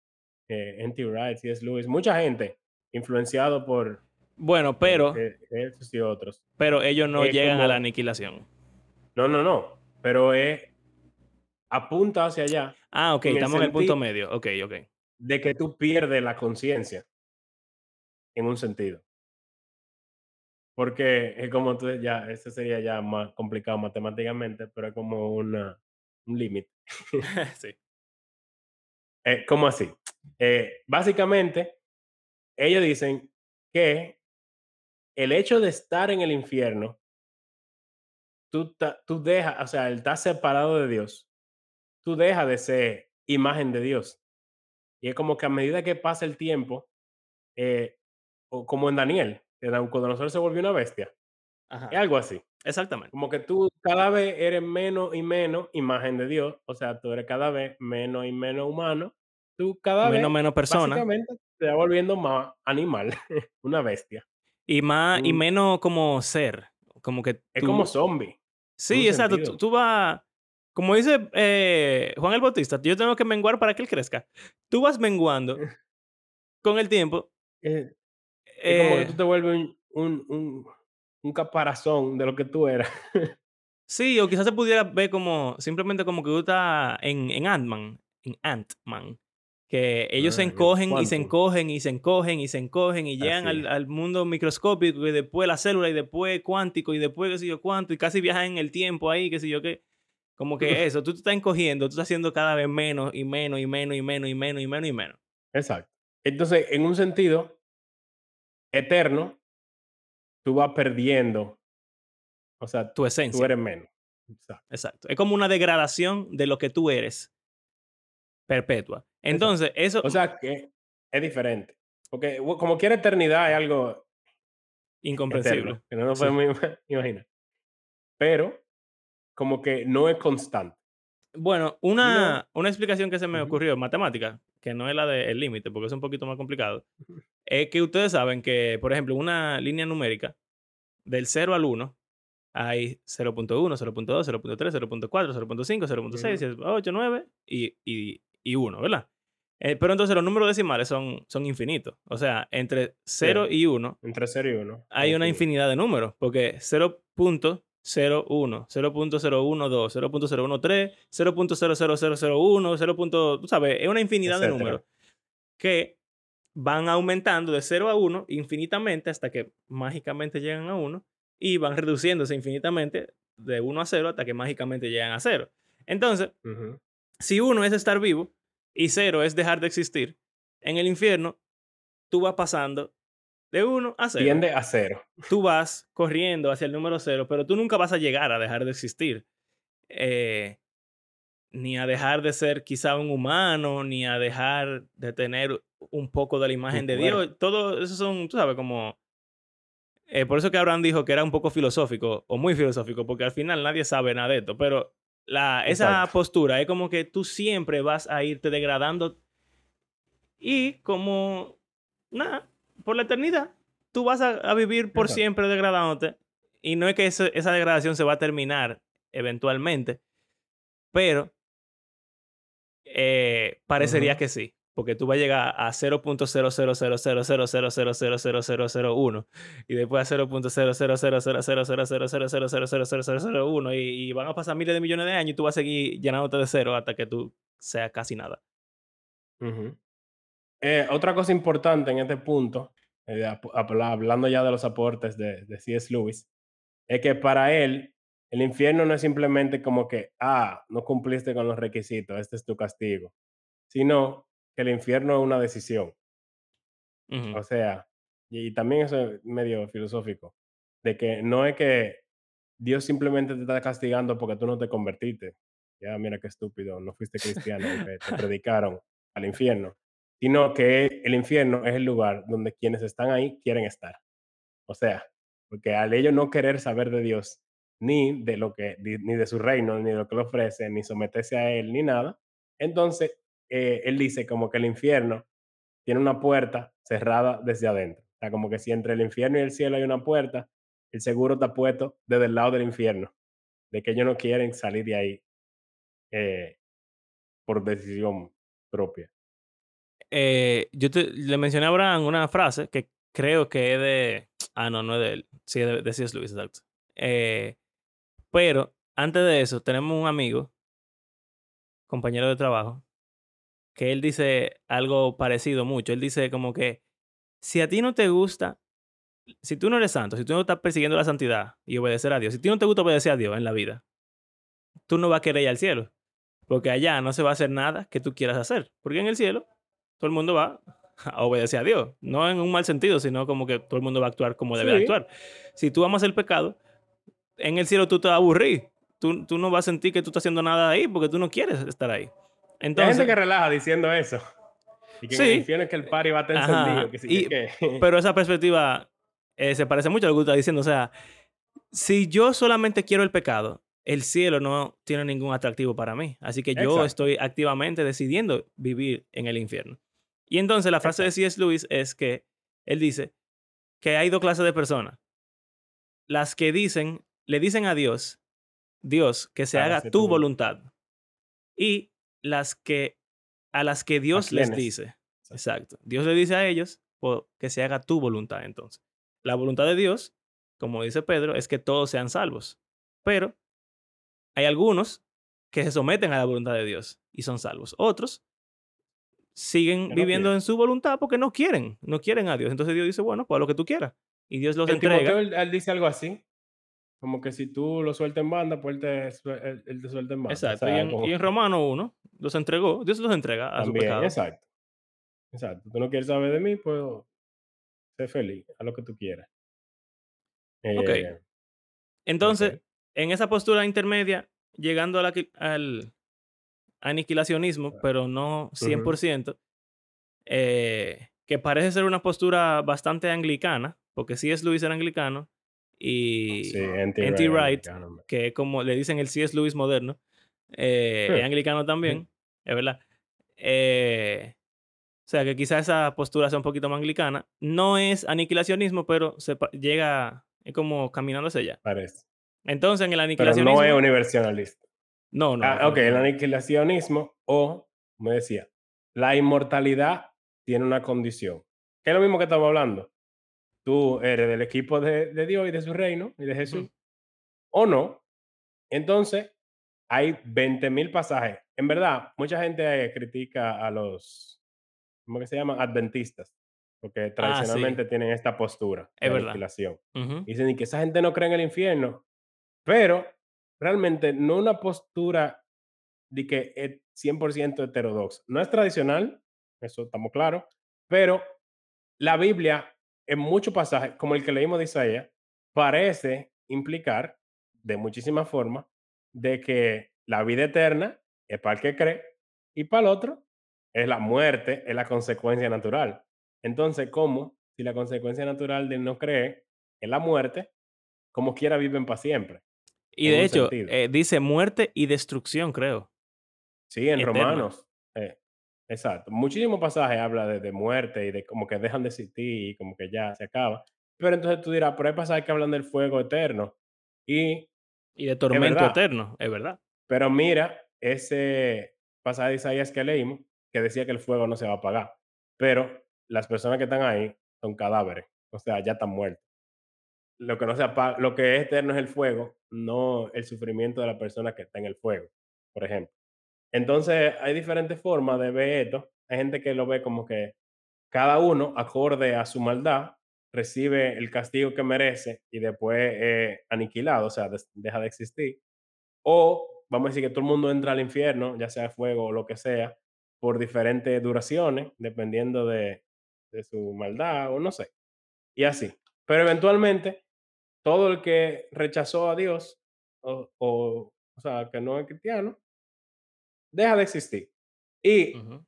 Eh, N.T. Wright, C.S. Lewis, mucha gente influenciado por bueno, pero, eh, estos y otros. pero ellos no es llegan a la aniquilación. No, no, no, pero es apunta hacia allá Ah, ok, En el estamos en el punto medio. Ok, ok. de que tú pierdes la conciencia en un sentido. Porque es como tú, ya, eso sería ya más complicado matemáticamente, pero es como una, un límite. *laughs* sí. Eh, ¿Cómo así? Eh, básicamente, ellos dicen que el hecho de estar en el infierno, tú, ta- tú dejas, o sea, el estar separado de Dios, tú dejas de ser imagen de Dios. Y es como que a medida que pasa el tiempo, eh, o como en Daniel, que Nabucodonosor se volvió una bestia, Ajá. es algo así. Exactamente. Como que tú cada vez eres menos y menos imagen de Dios, o sea, tú eres cada vez menos y menos humano, tú cada Menos, vez menos persona. básicamente te va volviendo más animal, *laughs* una bestia. Y más, y un- menos como ser. Como que Es como zombie. Sí, exacto. Tú, tú vas. Como dice eh, Juan el Bautista, yo tengo que menguar para que él crezca. Tú vas menguando *laughs* con el tiempo. Es como que eh, tú te vuelves un, un, un, un caparazón de lo que tú eras. *laughs* Sí, o quizás se pudiera ver como simplemente como que tú estás en, en Ant-Man, en Ant-Man. Que ellos se Ah, el encogen y se encogen y se encogen y se encogen y llegan al, al mundo microscópico y después la célula y después cuántico y después qué sé yo cuánto y casi viajan en el tiempo ahí, qué sé yo qué. Como que eso, tú te estás encogiendo, tú estás haciendo cada vez menos y menos y menos y menos y menos y menos y menos. Exacto. Entonces, en un sentido eterno, tú vas perdiendo, o sea, Tu tú esencia. eres menos. Exacto. Exacto. Es como una degradación de lo que tú eres. Perpetua. Entonces, eso O sea, que es diferente. Porque como quiera eternidad es algo incomprensible. eterno, que no nos podemos ima- *laughs* imaginar. Pero como que no es constante. Bueno, una, una explicación que se me ocurrió en matemática, que no es la del límite, porque es un poquito más complicado, es que ustedes saben que, por ejemplo, una línea numérica del 0 al 1 hay 0.1, 0.2, 0.3, 0.4, 0.5, 0.6, 0.8, 9 y, y, y 1, ¿verdad? Eh, pero entonces los números decimales son, son infinitos. O sea, entre 0 Cierto. y 1 entre 0 y 1. hay una infinidad de números, porque 0.01, 0.0112, 0.013, 0.00001, 0. Tú sabes, es una infinidad de Etcétera. números que van aumentando de 0 a 1 infinitamente hasta que mágicamente llegan a 1 y van reduciéndose infinitamente de 1 a 0 hasta que mágicamente llegan a 0. Entonces, Ujú. si 1 es estar vivo y 0 es dejar de existir, en el infierno tú vas pasando de 1 a 0 Tiende a cero. tú vas corriendo hacia el número cero, pero tú nunca vas a llegar a dejar de existir. Eh, ni a dejar de ser quizá un humano, ni a dejar de tener un poco de la imagen de. Dios. Todo eso son, tú sabes, como... eh, por eso que Abraham dijo que era un poco filosófico, o muy filosófico, porque al final nadie sabe nada de esto, pero la, esa Exacto. postura es como que tú siempre vas a irte degradando y como, nada, por la eternidad, tú vas a, a vivir por Exacto. siempre degradándote. Y no es que esa degradación se va a terminar eventualmente, pero eh, parecería que sí, porque tú vas a llegar a 0.0000000000001 y después a 0.000000000000001 y, y van a pasar miles de millones de años y tú vas a seguir llenándote de cero hasta que tú seas casi nada. Ujú. Eh, otra cosa importante en este punto, eh, hablando ya de los aportes de, de C.S. Lewis, es que para él el infierno no es simplemente como que, ah, no cumpliste con los requisitos, este es tu castigo, sino que el infierno es una decisión. O sea, y, y también eso es medio filosófico, de que no es que Dios simplemente te está castigando porque tú no te convertiste. Ya, mira qué estúpido, no fuiste cristiano te, te *laughs* predicaron al infierno. Sino que el infierno es el lugar donde quienes están ahí quieren estar. O sea, porque al ellos no querer saber de Dios, ni de lo que, ni ni de su reino, ni de lo que le ofrece, ni someterse a él, ni nada, entonces eh, él dice como que el infierno tiene una puerta cerrada desde adentro. O sea, como que si entre el infierno y el cielo hay una puerta, el seguro está puesto desde el lado del infierno, de que ellos no quieren salir de ahí eh, por decisión propia. Eh, yo le mencioné a Abraham una frase que creo que es de. *tsk* Ah, no, no es de él. Sí, de, de C.S. Lewis, exacto. Eh, pero antes de eso, tenemos un amigo, compañero de trabajo, que él dice algo parecido mucho. Él dice como que si a ti no te gusta, si tú no eres santo, si tú no estás persiguiendo la santidad y obedecer a Dios, si a ti no te gusta obedecer a Dios en la vida, tú no vas a querer ir al cielo. Porque allá no se va a hacer nada que tú quieras hacer. Porque en el cielo todo el mundo va a obedecer a Dios. No en un mal sentido, sino como que todo el mundo va a actuar como debe Sí. actuar. Si tú amas el pecado, en el cielo tú te vas a aburrir. Tú, tú no vas a sentir que tú estás haciendo nada ahí porque tú no quieres estar ahí. Hay Entonces, gente que relaja diciendo eso. Y que Sí. que el party va a estar encendido. Que sí, y- que- *laughs* pero esa perspectiva eh, se parece mucho a lo que tú estás diciendo. O sea, si yo solamente quiero el pecado, el cielo no tiene ningún atractivo para mí. Así que yo Exacto. estoy activamente decidiendo vivir en el infierno. Y entonces la frase de C.S. Lewis es que él dice que hay dos clases de personas. Las que dicen, le dicen a Dios, Dios, que se haga Hágase tu tu vol- voluntad. Y las que, a las que Dios les dice. Exacto. Dios le dice a ellos que se haga tu voluntad entonces. La voluntad de Dios, como dice Pedro, es que todos sean salvos. Pero hay algunos que se someten a la voluntad de Dios. y son salvos. Otros siguen no viviendo quieren. en su voluntad porque no quieren, no quieren a Dios. Entonces Dios dice, bueno, pues lo que tú quieras. Y Dios los En entrega. Timoteo él, él dice algo así, como que si tú lo sueltas en banda, pues él te, él, él te suelta en banda. O Exacto. sea, y, en, como y en Romano 1 los entregó, Dios los entrega a su también, pecado. exacto. Exacto. Tú no quieres saber de mí, pues sé feliz, haz lo que tú quieras. Ok. Eh, Entonces, ok. en esa postura intermedia, llegando a la al aniquilacionismo, pero no 100%, eh, que parece ser una postura bastante anglicana, porque sí es Luis era anglicano, y Sí. N.T. Wright, Wright, americano, que como le dicen el C.S. Lewis moderno, eh, es anglicano también, es verdad. Eh, o sea, que quizá esa postura sea un poquito más anglicana. No es aniquilacionismo, pero se llega, es como caminando hacia allá. Parece. Entonces, en el Pero aniquilacionismo... no es universalista. no, no, Ah, ok, el aniquilacionismo o, como decía, la inmortalidad tiene una condición. Que es lo mismo que estamos hablando. Tú eres del equipo de, de Dios y de su reino y de Jesús. O no. Entonces, hay 20.000 pasajes. En verdad, mucha gente critica a los, ¿cómo que se llaman? Adventistas. Porque Ah, sí, tradicionalmente tienen esta postura de es verdad. aniquilación. Ujú. Y dicen "Y que esa gente no cree en el infierno. Pero realmente no una postura de que es 100% heterodoxa. No es tradicional, eso estamos claros, pero la Biblia, en muchos pasajes, como el que leímos de Isaías, parece implicar, de muchísimas formas, de que la vida eterna es para el que cree y para el otro es la muerte, es la consecuencia natural. Entonces, ¿cómo? Si la consecuencia natural de no creer es la muerte, como quiera viven para siempre, Y de hecho, eh, dice muerte y destrucción, creo. Sí, en. Romanos. eh, exacto. Muchísimos pasajes habla de, de muerte y de como que dejan de existir y como que ya se acaba. Pero entonces tú dirás, pero hay pasajes que hablan del fuego eterno. Y, Y de tormento eterno, es verdad. pero mira ese pasaje de Isaías que leímos, que decía que el fuego no se va a apagar. Pero las personas que están ahí son cadáveres. O sea, ya están muertos. Lo que no se apaga, lo que es eterno es el fuego, no el sufrimiento de la persona que está en el fuego, por ejemplo. Entonces, hay diferentes formas de ver esto. Hay gente que lo ve como que cada uno, acorde a su maldad, recibe el castigo que merece y después es aniquilado, o sea, des- deja de existir. O vamos a decir que todo el mundo entra al infierno, ya sea fuego o lo que sea, por diferentes duraciones, dependiendo de, de su maldad o no sé. Y así. Pero eventualmente, todo el que rechazó a Dios, o, o, o sea, que no es cristiano, deja de existir. Y Ujú.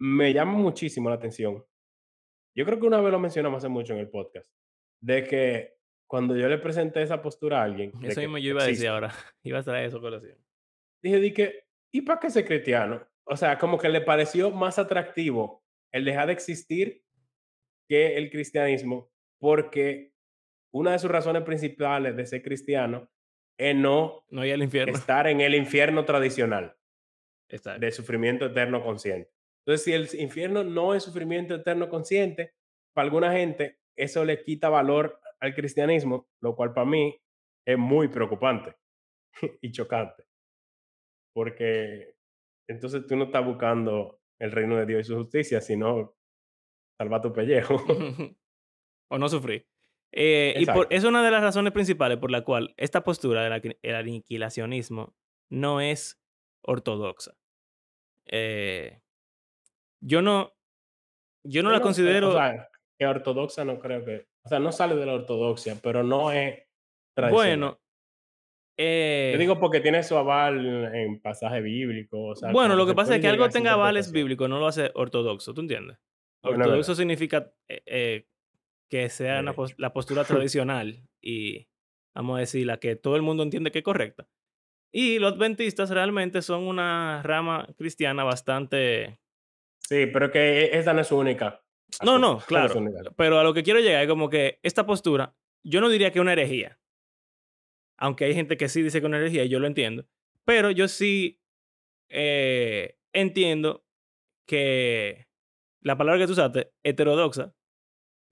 me llama muchísimo la atención. Yo creo que una vez lo mencionamos hace mucho en el podcast, de que cuando yo le presenté esa postura a alguien, Eso mismo yo iba a decir ahora. *laughs* Iba a traer eso colación. dije, di que, ¿y para qué ser cristiano? O sea, como que le pareció más atractivo el dejar de existir que el cristianismo, porque una de sus razones principales de ser cristiano es no No al infierno. estar en el infierno tradicional. Exacto. de sufrimiento eterno consciente. Entonces, si el infierno no es sufrimiento eterno consciente, para alguna gente eso le quita valor al cristianismo, lo cual para mí es muy preocupante *laughs* y chocante. Porque entonces tú no estás buscando el reino de Dios y su justicia, sino salvar tu pellejo. *laughs* *laughs* o no sufrir. Eh, y por, es una de las razones principales por la cual esta postura del el aniquilacionismo no es ortodoxa. Eh, yo no, yo no la eh, considero. O sea, que ortodoxa no creo que... O sea, no sale de la ortodoxia, pero no es tradicional. bueno, eh, Yo digo porque tiene su aval en pasaje bíblico. O sea, bueno, lo que pasa es que algo tenga avales bíblicos no lo hace ortodoxo, ¿tú entiendes? Ortodoxo significa eh, eh, que sea una pos- la postura *laughs* tradicional y, vamos a decir, la que todo el mundo entiende que es correcta. Y los adventistas realmente son una rama cristiana bastante... Sí, pero que esa no es su única. No, no, claro. Pero a lo que quiero llegar es como que esta postura, yo no diría que es una herejía. Aunque hay gente que sí dice que es una herejía y yo lo entiendo. Pero yo sí eh, entiendo que la palabra que tú usaste, heterodoxa,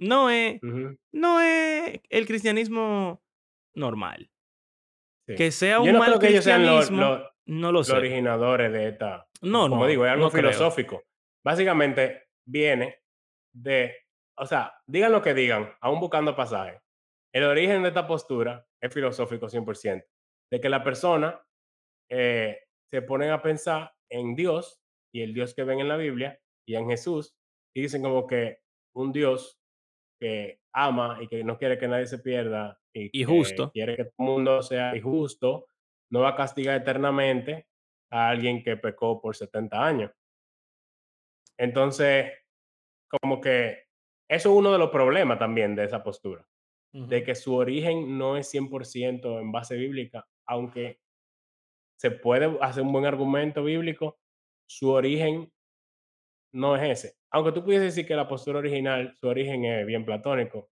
no es, no es el cristianismo normal. sí. Que sea Yo un no mal creo que ellos sean cristianismo. los- No lo los sé. originadores de esta. No, Como no, digo, es algo no creo. Básicamente viene de, o sea, digan lo que digan, aún buscando pasaje. El origen de esta postura es filosófico 100%, de que la persona eh, se ponen a pensar en Dios y el Dios que ven en la Biblia y en Jesús y dicen como que un Dios que ama y que no quiere que nadie se pierda y, Y que justo. quiere que todo el mundo sea justo, no va a castigar eternamente a alguien que pecó por 70 años. Entonces, como que eso es uno de los problemas también de esa postura, de Ujú. que su origen no es 100% en base bíblica, aunque se puede hacer un buen argumento bíblico, su origen no es ese. Aunque tú pudieses decir que la postura original, su origen es bien platónico.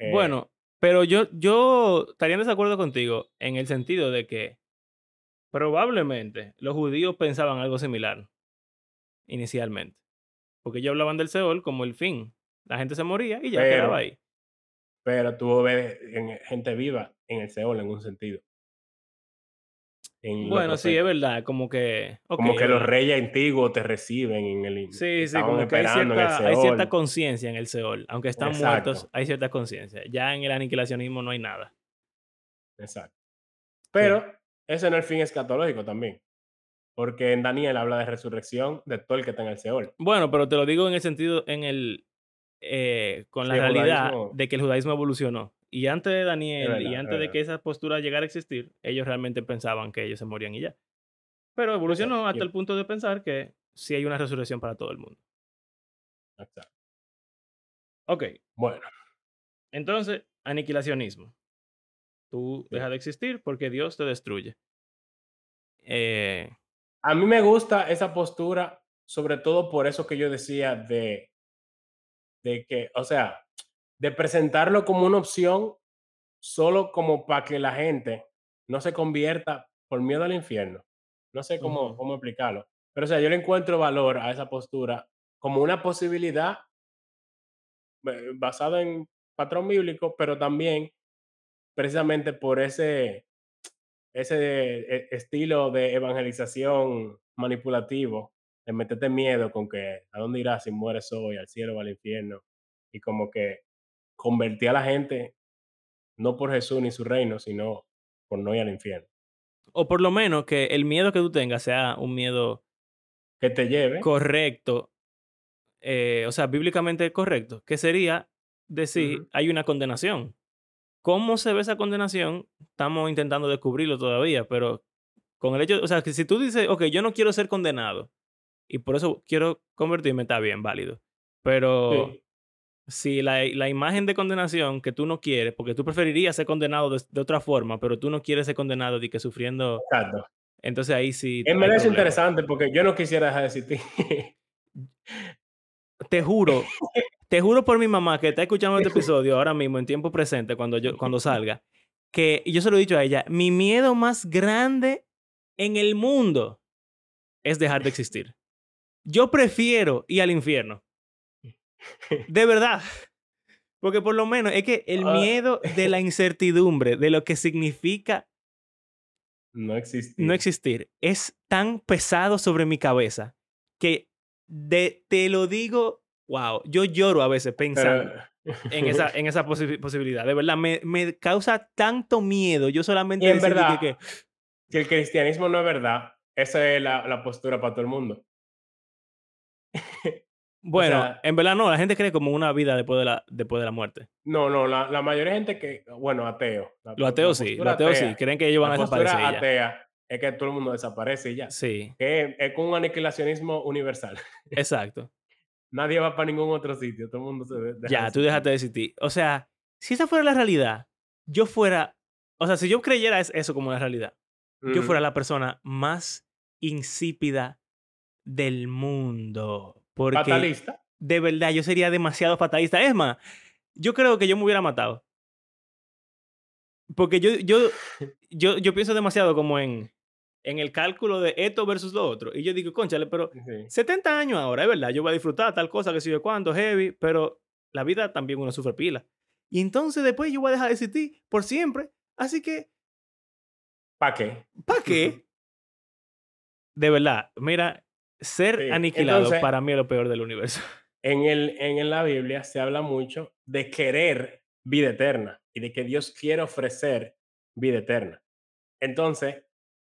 eh, Bueno, pero yo, yo estaría en desacuerdo contigo en el sentido de que probablemente los judíos pensaban algo similar inicialmente. Porque ellos hablaban del Seol como el fin. La gente se moría y ya quedaba ahí. pero tú ves en- gente viva en el Seol en un sentido. En Bueno, sí, es verdad. Como que. Como que los reyes antiguos te reciben en el... Sí, sí, como que hay cierta, conciencia en el Seol. Aunque están Exacto. muertos, hay cierta conciencia. Ya en el aniquilacionismo no hay nada. Exacto. Pero ese no es el fin escatológico también. Porque en Daniel habla de resurrección de todo el que está en el Seol. Bueno, pero te lo digo en el sentido, en el. eh, con la Sí, realidad judaísmo- de que el judaísmo evolucionó. Y antes de Daniel verdad, y es antes de que esa postura llegara a existir, ellos realmente pensaban que ellos se morían y ya. Pero evolucionó Exacto. hasta el punto de pensar que sí hay una resurrección para todo el mundo. Exacto. Ok, Bueno, entonces, aniquilacionismo. Tú Sí. dejas de existir porque Dios te destruye. Eh, a mí me gusta esa postura, sobre todo por eso que yo decía de, de que, o sea, de presentarlo como una opción solo como para que la gente no se convierta por miedo al infierno. No sé cómo, cómo explicarlo. Pero, o sea, yo le encuentro valor a esa postura como una posibilidad eh, basada en patrón bíblico, pero también precisamente por ese, ese eh, estilo de evangelización manipulativo, de meterte miedo con que a dónde irás si mueres hoy, al cielo o al infierno, y como que convertía a la gente no por Jesús ni su reino, sino por no ir al infierno. o por lo menos que el miedo que tú tengas sea un miedo Que te lleve. correcto, eh, o sea, bíblicamente correcto, que sería decir, Ujú. hay una condenación. ¿Cómo se ve esa condenación? Estamos intentando descubrirlo todavía, pero con el hecho, o sea, que si tú dices, ok, yo no quiero ser condenado y por eso quiero convertirme, está bien, válido. Pero Sí, si la, la imagen de condenación que tú no quieres, porque tú preferirías ser condenado de, de otra forma, pero tú no quieres ser condenado de que sufriendo, exacto. entonces ahí sí En verdad es interesante porque yo no quisiera dejar de existir. Te juro, te juro por mi mamá que está escuchando este episodio ahora mismo en tiempo presente cuando yo cuando salga, que yo se lo he dicho a ella, mi miedo más grande en el mundo es dejar de existir. Yo prefiero ir al infierno. De verdad. Porque por lo menos es que el Ah. miedo de la incertidumbre, de lo que significa no existir. no existir, es tan pesado sobre mi cabeza que de, te lo digo, wow, yo lloro a veces pensando en esa, *laughs* en esa posi- posibilidad. De verdad, me, me causa tanto miedo. Yo solamente Y en verdad, que, si el cristianismo no es verdad, esa es la, la postura para todo el mundo. *laughs* bueno, sea- en verdad no, la gente cree como una vida después de la, después de la muerte. No, no, la, la mayoría de gente que, bueno, ateo. La, Los ateos sí, los ateos sí, creen que ellos van a desaparecer atea es que todo el mundo desaparece y ya. Sí, Que es, como un aniquilacionismo universal. exacto. *laughs* Nadie va para ningún otro sitio, todo el mundo se de- deja Ya, de tú dejaste de existir. O sea, si esa fuera la realidad, yo fuera, o sea, si yo creyera es- eso como la realidad, yo Ujú. fuera la persona más insípida del mundo. Porque Fatalista. de verdad yo sería demasiado fatalista. Es más, yo creo que yo me hubiera matado. Porque yo, yo, *laughs* yo, yo pienso demasiado como en, en el cálculo de esto versus lo otro. Y yo digo, conchale, pero Sí. 70 años ahora, es verdad, yo voy a disfrutar tal cosa que sé yo cuánto, heavy, pero la vida también uno sufre pila. Y entonces después yo voy a dejar de existir por siempre. Así que, ¿Para qué? ¿para qué? *laughs* de verdad, mira, ser Sí, aniquilado entonces para mí es lo peor del universo. *laughs* en el en la Biblia se habla mucho de querer vida eterna y de que Dios quiere ofrecer vida eterna. Entonces,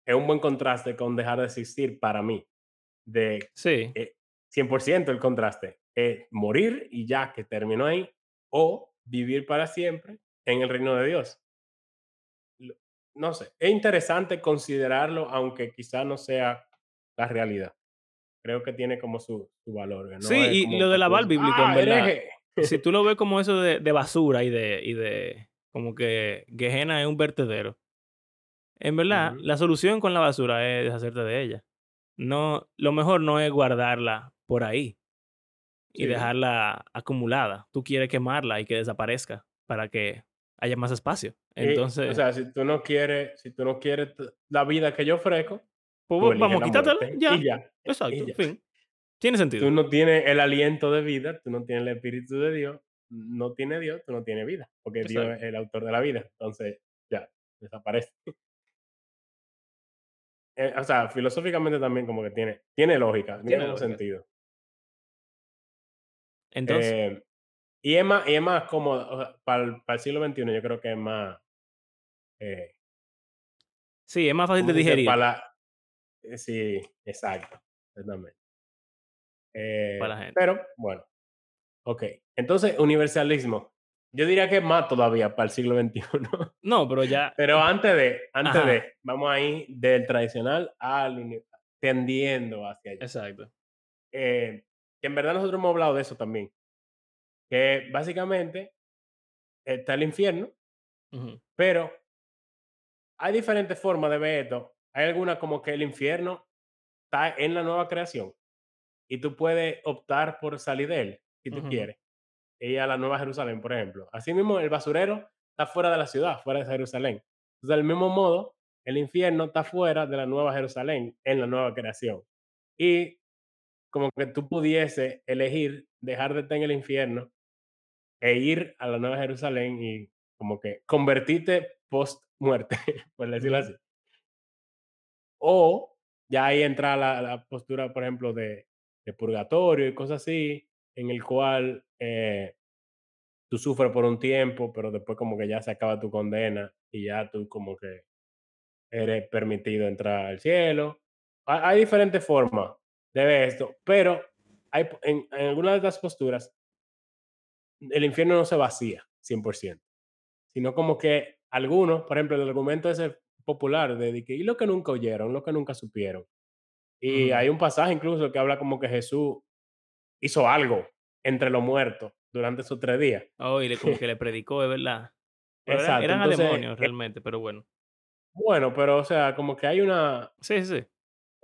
es un buen contraste con dejar de existir para mí, de, Sí. eh, 100% el contraste, eh, morir y ya, que terminó ahí, o vivir para siempre en el reino de Dios. No sé, es interesante considerarlo, aunque quizá no sea la realidad. Creo que tiene como su su valor, no Sí, es y lo aval dices: bíblico, en "Ah, verdad, hereje". si tú *laughs* lo ves como eso de, de basura y de, y de como que Gehenna es un vertedero, en verdad, Ujú. la solución con la basura es deshacerte de ella. No, lo mejor no es guardarla por ahí y Sí. dejarla acumulada. Tú quieres quemarla y que desaparezca para que haya más espacio. Y, o Entonces, sea, si tú no quieres si tú no quieres la vida que yo ofrezco, pues tú eliges vamos a la quitártela, muerte y ya. ya, y Exacto, ya. fin. Tiene Tú sentido. no tienes el aliento de vida, tú no tienes el espíritu de Dios, no tiene Dios, tú no tienes vida, porque Dios es Exacto. el autor de la vida. Entonces, ya, desaparece. Eh, o sea, filosóficamente también como que tiene tiene lógica, tiene sentido. Entonces, Eh, y es más y es más cómodo, o sea, para el para el siglo XXI yo creo que es más, eh, sí, es más fácil ¿cómo de? Para digerir la sí, exacto, exactamente. para la gente. pero bueno, okey. Entonces, universalismo. Yo diría que más todavía para el siglo XXI. *laughs* No, pero ya, Pero antes de antes ajá, de, vamos ahí del tradicional al tendiendo hacia allá. exacto. Eh, que en verdad nosotros hemos hablado de eso también, que básicamente está el infierno, pero hay diferentes formas de ver esto. Hay algunas como que el infierno está en la nueva creación y tú puedes optar por salir de él, si tú quieres, e ir a la Nueva Jerusalén, por ejemplo. Asimismo, el basurero está fuera de la ciudad, fuera de Jerusalén. Entonces, del mismo modo, el infierno está fuera de la Nueva Jerusalén, en la nueva creación. Y como que tú pudiese elegir dejar de estar en el infierno e ir a la Nueva Jerusalén y como que convertirte post muerte, *laughs* por decirlo así. O ya ahí entra la, la postura, por ejemplo, de, de purgatorio y cosas así, en el cual eh, tú sufres por un tiempo, pero después como que ya se acaba tu condena y ya tú como que eres permitido entrar al cielo. Ha- Hay, diferentes formas de ver esto, pero hay, en, en algunas de estas posturas el infierno no se vacía 100%, sino como que algunos, por ejemplo, el argumento ese popular de, de que y lo que nunca oyeron, lo que nunca supieron. Y ujú. hay un pasaje incluso que habla como que Jesús hizo algo entre los muertos durante esos tres días. Oh, y le como que le *laughs* predicó, es verdad. Eran Exacto, eran a entonces, demonios eh, realmente, pero bueno. bueno, pero o sea, como que hay una, Sí, sí, es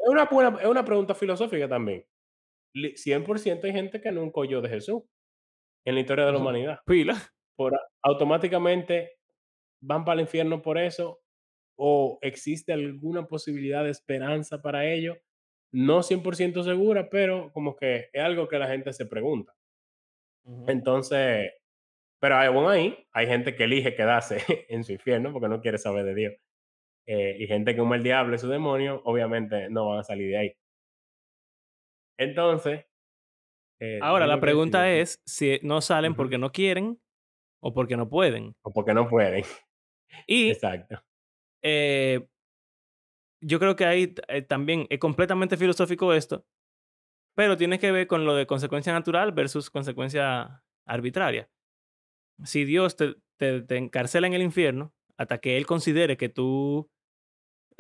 una, buena, es una pregunta filosófica también. Li- 100% hay gente que nunca oyó de Jesús en la historia de la humanidad. Pila. Por, automáticamente van para el infierno por eso o existe alguna posibilidad de esperanza para ellos. No 100% segura, pero como que es algo que la gente se pregunta. Entonces, pero aún ahí hay gente que elige quedarse *laughs* en su infierno porque no quiere saber de Dios. Eh, y gente que ama el diablo y su demonio, obviamente no van a salir de ahí. Entonces, eh, Ahora, la que pregunta es si no salen porque no quieren o porque no pueden. O porque no pueden. Y, *laughs* Exacto. eh, yo creo que ahí, eh, también es completamente filosófico esto, pero tiene que ver con lo de consecuencia natural versus consecuencia arbitraria. Si Dios te te te encarcela en el infierno hasta que Él considere que tú,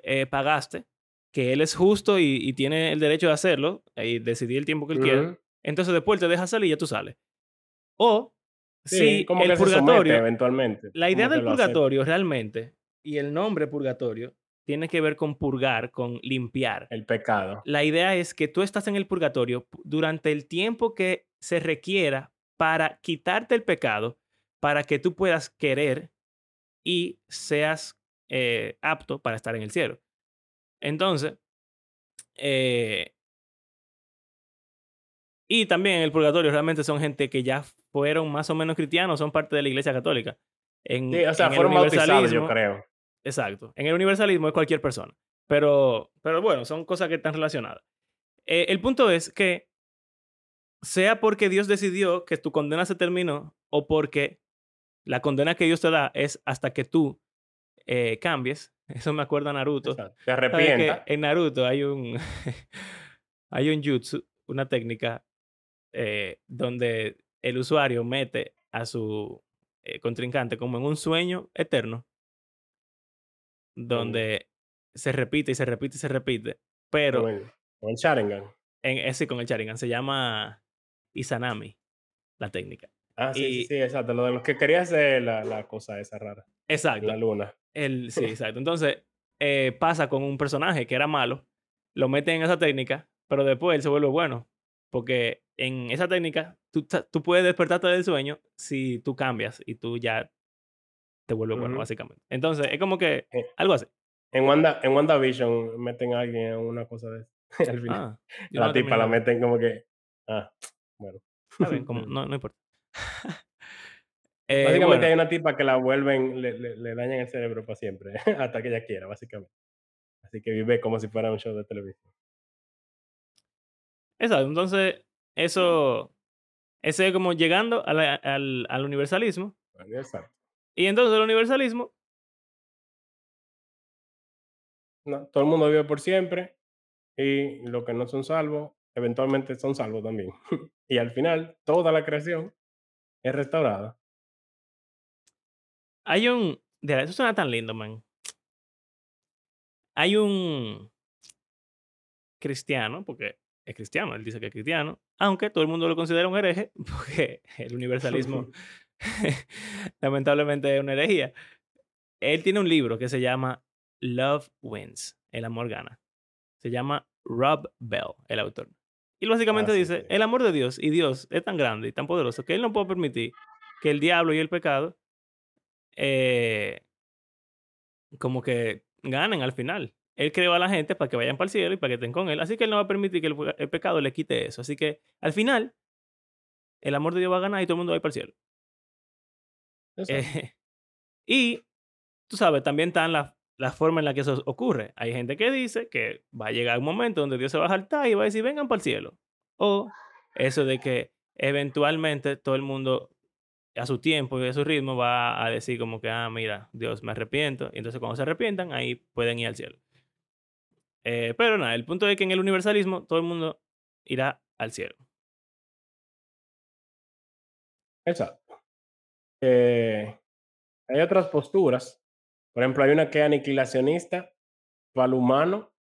eh, pagaste, que Él es justo y y tiene el derecho de hacerlo, y decidir el tiempo que Él quiera, Ujú. entonces después te deja salir y ya tú sales. O Sí, si como el que purgatorio eventualmente, la idea del purgatorio realmente, y el nombre purgatorio, tiene que ver con purgar, con limpiar. El pecado. La idea es que tú estás en el purgatorio pu- durante el tiempo que se requiera para quitarte el pecado, para que tú puedas querer y seas eh, apto para estar en el cielo. Entonces, eh, y también en el purgatorio realmente son gente que ya fueron más o menos cristianos, son parte de la iglesia católica. En, Sí, o sea, en fueron bautizados, yo creo. Exacto, en el universalismo es cualquier persona. Pero, pero bueno, son cosas que están relacionadas. Eh, el punto es que sea porque Dios decidió que tu condena se terminó o porque la condena que Dios te da es hasta que tú eh, cambies. *laughs* Eso me acuerda a Naruto. Exacto. Te arrepientas. En Naruto hay un, *laughs* hay un jutsu, una técnica eh, donde el usuario mete a su eh, contrincante como en un sueño eterno, donde se repite y se repite y se repite, pero... Con el, con el Sharingan. En, ese con el Sharingan se llama Izanami, la técnica. Ah, sí, sí, sí, exacto. Lo de los que quería hacer la, la cosa esa rara. Exacto. La luna. El, sí, *laughs* exacto. Entonces, eh, pasa con un personaje que era malo, lo meten en esa técnica, pero después él se vuelve bueno. Porque en esa técnica, tú, tú puedes despertarte del sueño si tú cambias y tú ya te vuelves bueno, básicamente. Entonces, es como que Eh, algo así. En, Wanda, en WandaVision meten a alguien en una cosa de eso. *laughs* Al final. Ah, la no tipa la meten como que. Ah, bueno. Está bien, *laughs* como, no, no importa. *laughs* Eh, Básicamente bueno, hay una tipa que la vuelven, le, le, le dañan el cerebro para siempre, hasta que ella quiera, básicamente. Así que vive como si fuera un show de televisión. exacto. Entonces, eso, ese es como llegando la- al, al universalismo. Exacto. Y entonces el universalismo, No, todo el mundo vive por siempre y los que no son salvos, eventualmente son salvos también. *laughs* y al final, toda la creación es restaurada. hay un... de- Eso suena tan lindo, man. Hay un cristiano, porque es cristiano, él dice que es cristiano, aunque todo el mundo lo considera un hereje, *laughs* porque el *laughs* universalismo *laughs* lamentablemente es una herejía. Él tiene un libro que se llama Love Wins, El amor gana. Se llama Rob Bell, el autor. Y él básicamente Ah, sí, dice, sí. el amor de Dios y Dios es tan grande y tan poderoso que él no puede permitir que el diablo y el pecado eh, como que ganen al final. Él creó a la gente para que vayan para el cielo y para que estén con él. Así que él no va a permitir que el, el pecado le quite eso. Así que al final, el amor de Dios va a ganar y todo el mundo va a ir para el cielo. Eh, *laughs* y tú sabes, también están las la forma en la que eso ocurre. Hay gente que dice que va a llegar un momento donde Dios se va a saltar y va a decir, vengan para el cielo. O eso de que eventualmente todo el mundo a su tiempo y a su ritmo va a decir como que, ah, mira, Dios, me arrepiento. Y entonces cuando se arrepientan, ahí pueden ir al cielo. Eh, pero nada, el punto es que en el universalismo todo el mundo irá al cielo. Exacto. Eh, hay otras posturas. Por ejemplo, hay una que es aniquilacionista para el humano,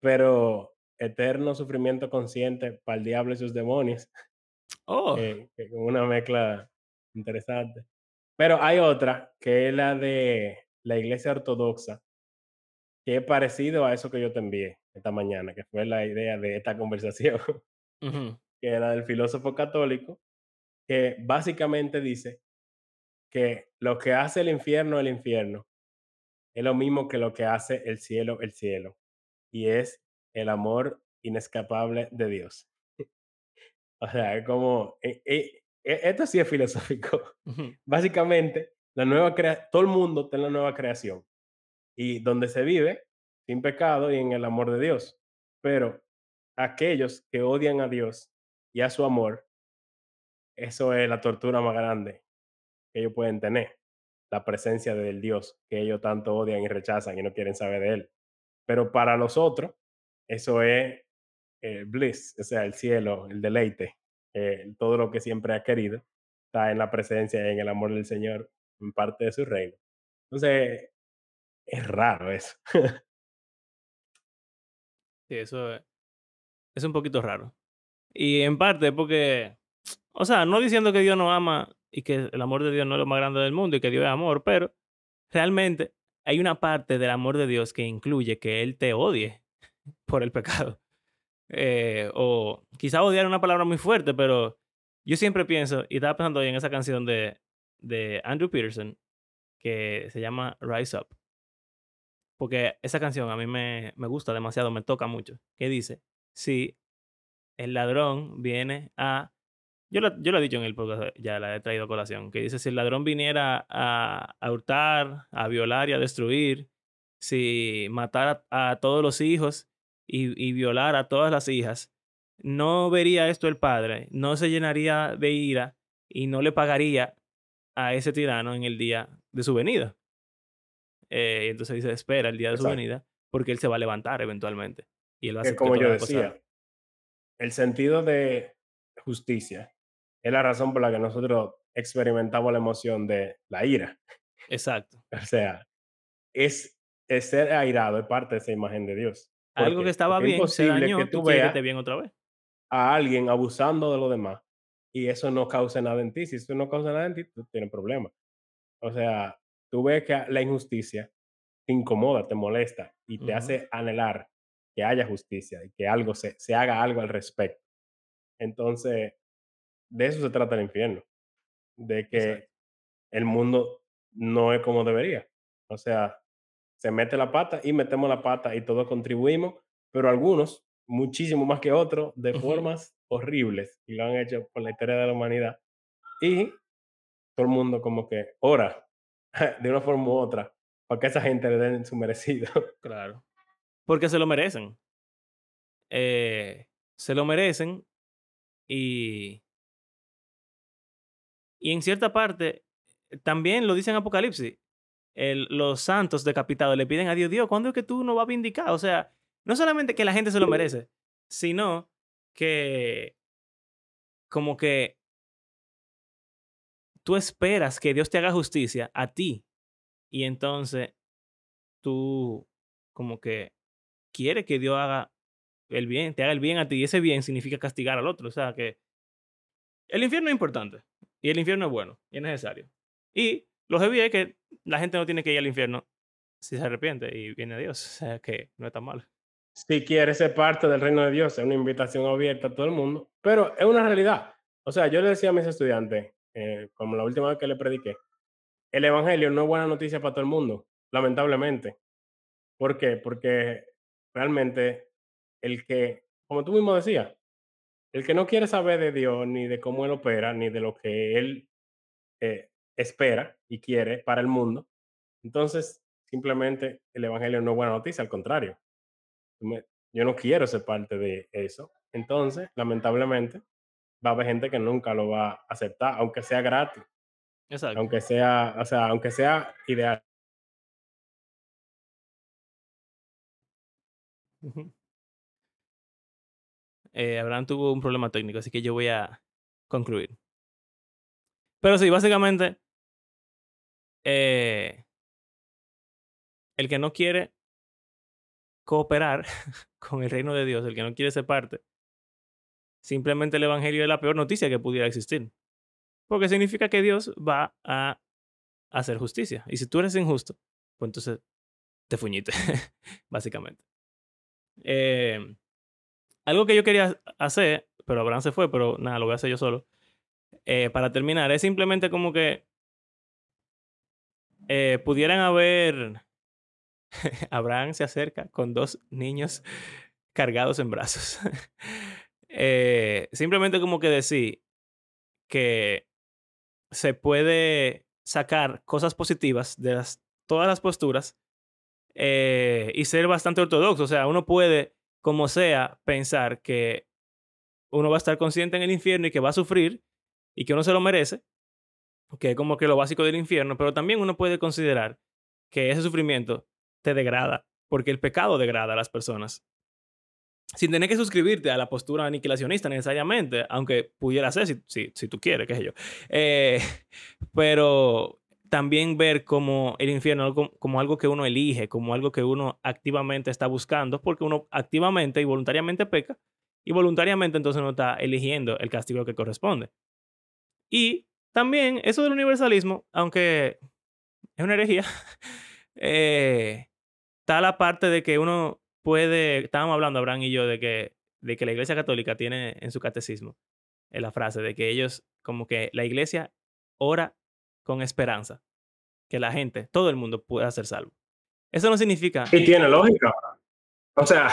pero eterno sufrimiento consciente para el diablo y sus demonios. Oh, eh, una mezcla interesante. Pero hay otra que es la de la iglesia ortodoxa, que es parecido a eso que yo te envié esta mañana, que fue la idea de esta *laughs* conversación, ujú, que era del filósofo católico, que básicamente dice que lo que hace el infierno el infierno es lo mismo que lo que hace el cielo el cielo, y es el amor inescapable de Dios. *laughs* O sea, es como, eh, eh, eh, esto sí es filosófico. *laughs* Básicamente, la nueva crea todo el mundo está en la nueva creación y donde se vive sin pecado y en el amor de Dios. Pero aquellos que odian a Dios y a su amor, eso es la tortura más grande que ellos pueden tener, la presencia del Dios que ellos tanto odian y rechazan y no quieren saber de él. Pero para los otros, eso es el bliss, o sea, el cielo, el deleite, eh, todo lo que siempre ha querido, está en la presencia y en el amor del Señor, en parte de su reino. Entonces, es raro eso. *laughs* Sí, eso es, es un poquito raro. Y en parte porque, o sea, no diciendo que Dios no ama y que el amor de Dios no es lo más grande del mundo y que Dios es amor, pero realmente hay una parte del amor de Dios que incluye que Él te odie *laughs* por el pecado. Eh, o quizá odiar es una palabra muy fuerte, pero yo siempre pienso, y estaba pensando hoy en esa canción de, de Andrew Peterson, que se llama Rise Up. Porque esa canción a mí me, me gusta demasiado, me toca mucho. Que dice, si el ladrón viene a... Yo lo, yo lo he dicho en el podcast, ya la he traído a colación, que dice, si el ladrón viniera a, a hurtar, a violar y a destruir, si matar a, todos los hijos y, y, violar a todas las hijas, no vería esto el padre, no se llenaría de ira y no le pagaría a ese tirano en el día de su venida. Eh, entonces dice, espera el día de su venida, porque él se va a levantar eventualmente. Y él va a hacer como yo decía, el sentido de justicia es la razón por la que nosotros experimentamos la emoción de la ira. Exacto. *laughs* O sea, es, ser airado, es parte de esa imagen de Dios. Algo que estaba bien, se dañó, que tú veas bien otra vez. A alguien abusando de lo demás y eso no causa nada en ti. Si eso no causa nada en ti, tú tienes problemas. O sea, tú ves que la injusticia te incomoda, te molesta y te hace anhelar que haya justicia y que algo se, se haga algo al respecto. Entonces, de eso se trata el infierno, de que el mundo no es como debería. O sea, se mete la pata y metemos la pata y todos contribuimos, pero algunos, muchísimo más que otros, de formas horribles y lo han hecho por la historia de la humanidad. Y todo el mundo como que ora *laughs* de una forma u otra para que esa gente le den su merecido. *laughs* Claro. Porque se lo merecen. Eh, se lo merecen y, y en cierta parte, también lo dice en Apocalipsis, los santos decapitados le piden a Dios, Dios, ¿cuándo es que tú no vas a vindicar? O sea, no solamente que la gente se lo merece, sino que como que tú esperas que Dios te haga justicia a ti y entonces tú como que quieres que Dios haga el bien, te haga el bien a ti y ese bien significa castigar al otro. O sea que el infierno es importante y el infierno es bueno y es necesario. Y lo heavy es que la gente no tiene que ir al infierno si se arrepiente y viene a Dios. O sea que no es tan malo si quieres ser parte del reino de Dios, es una invitación abierta a todo el mundo, pero es una realidad. O sea, yo le decía a mis estudiantes, eh, como la última vez que le prediqué, el Evangelio no es buena noticia para todo el mundo, lamentablemente. ¿Por qué? Porque realmente el que, como tú mismo decías, el que no quiere saber de Dios, ni de cómo Él opera, ni de lo que Él eh, espera y quiere para el mundo, entonces simplemente el Evangelio no es buena noticia, al contrario yo no quiero ser parte de eso. Entonces, lamentablemente, va a haber gente que nunca lo va a aceptar, aunque sea gratis. Exacto. Aunque sea, o sea, aunque sea ideal. Eh, Abraham tuvo un problema técnico, así que yo voy a concluir. Pero sí, básicamente, eh, el que no quiere cooperar *laughs* con el reino de Dios, el que no quiere ser parte, simplemente el Evangelio es la peor noticia que pudiera existir. Porque significa que Dios va a hacer justicia. Y si tú eres injusto, pues entonces te fuñiste, *laughs* básicamente. Eh, algo que yo quería hacer, pero Abraham se fue, pero nada, lo voy a hacer yo solo. Eh, para terminar, es simplemente como que eh, pudieran haber *laughs* Abraham se acerca con dos niños cargados en brazos. *laughs* Eh, simplemente como que decir que se puede sacar cosas positivas de las, todas las posturas eh, y ser bastante ortodoxo. O sea, uno puede, como sea, pensar que uno va a estar consciente en el infierno y que va a sufrir y que uno se lo merece, que es como que lo básico del infierno, pero también uno puede considerar que ese sufrimiento te degrada, porque el pecado degrada a las personas. Sin tener que suscribirte a la postura aniquilacionista necesariamente, aunque pudiera ser si, si, si tú quieres, qué sé yo. Eh, *laughs* pero también ver como el infierno como, algo que uno elige, como algo que uno activamente está buscando, porque uno activamente y voluntariamente peca, y voluntariamente entonces no está eligiendo el castigo que corresponde. Y también eso del universalismo, aunque es una herejía, *laughs* eh, está la parte de que uno puede, estábamos hablando Abraham y yo de que, de que la Iglesia Católica tiene en su catecismo en la frase de que ellos, como que la Iglesia ora con esperanza, que la gente, todo el mundo pueda ser salvo. Eso no significa... Y tiene lógica. O sea,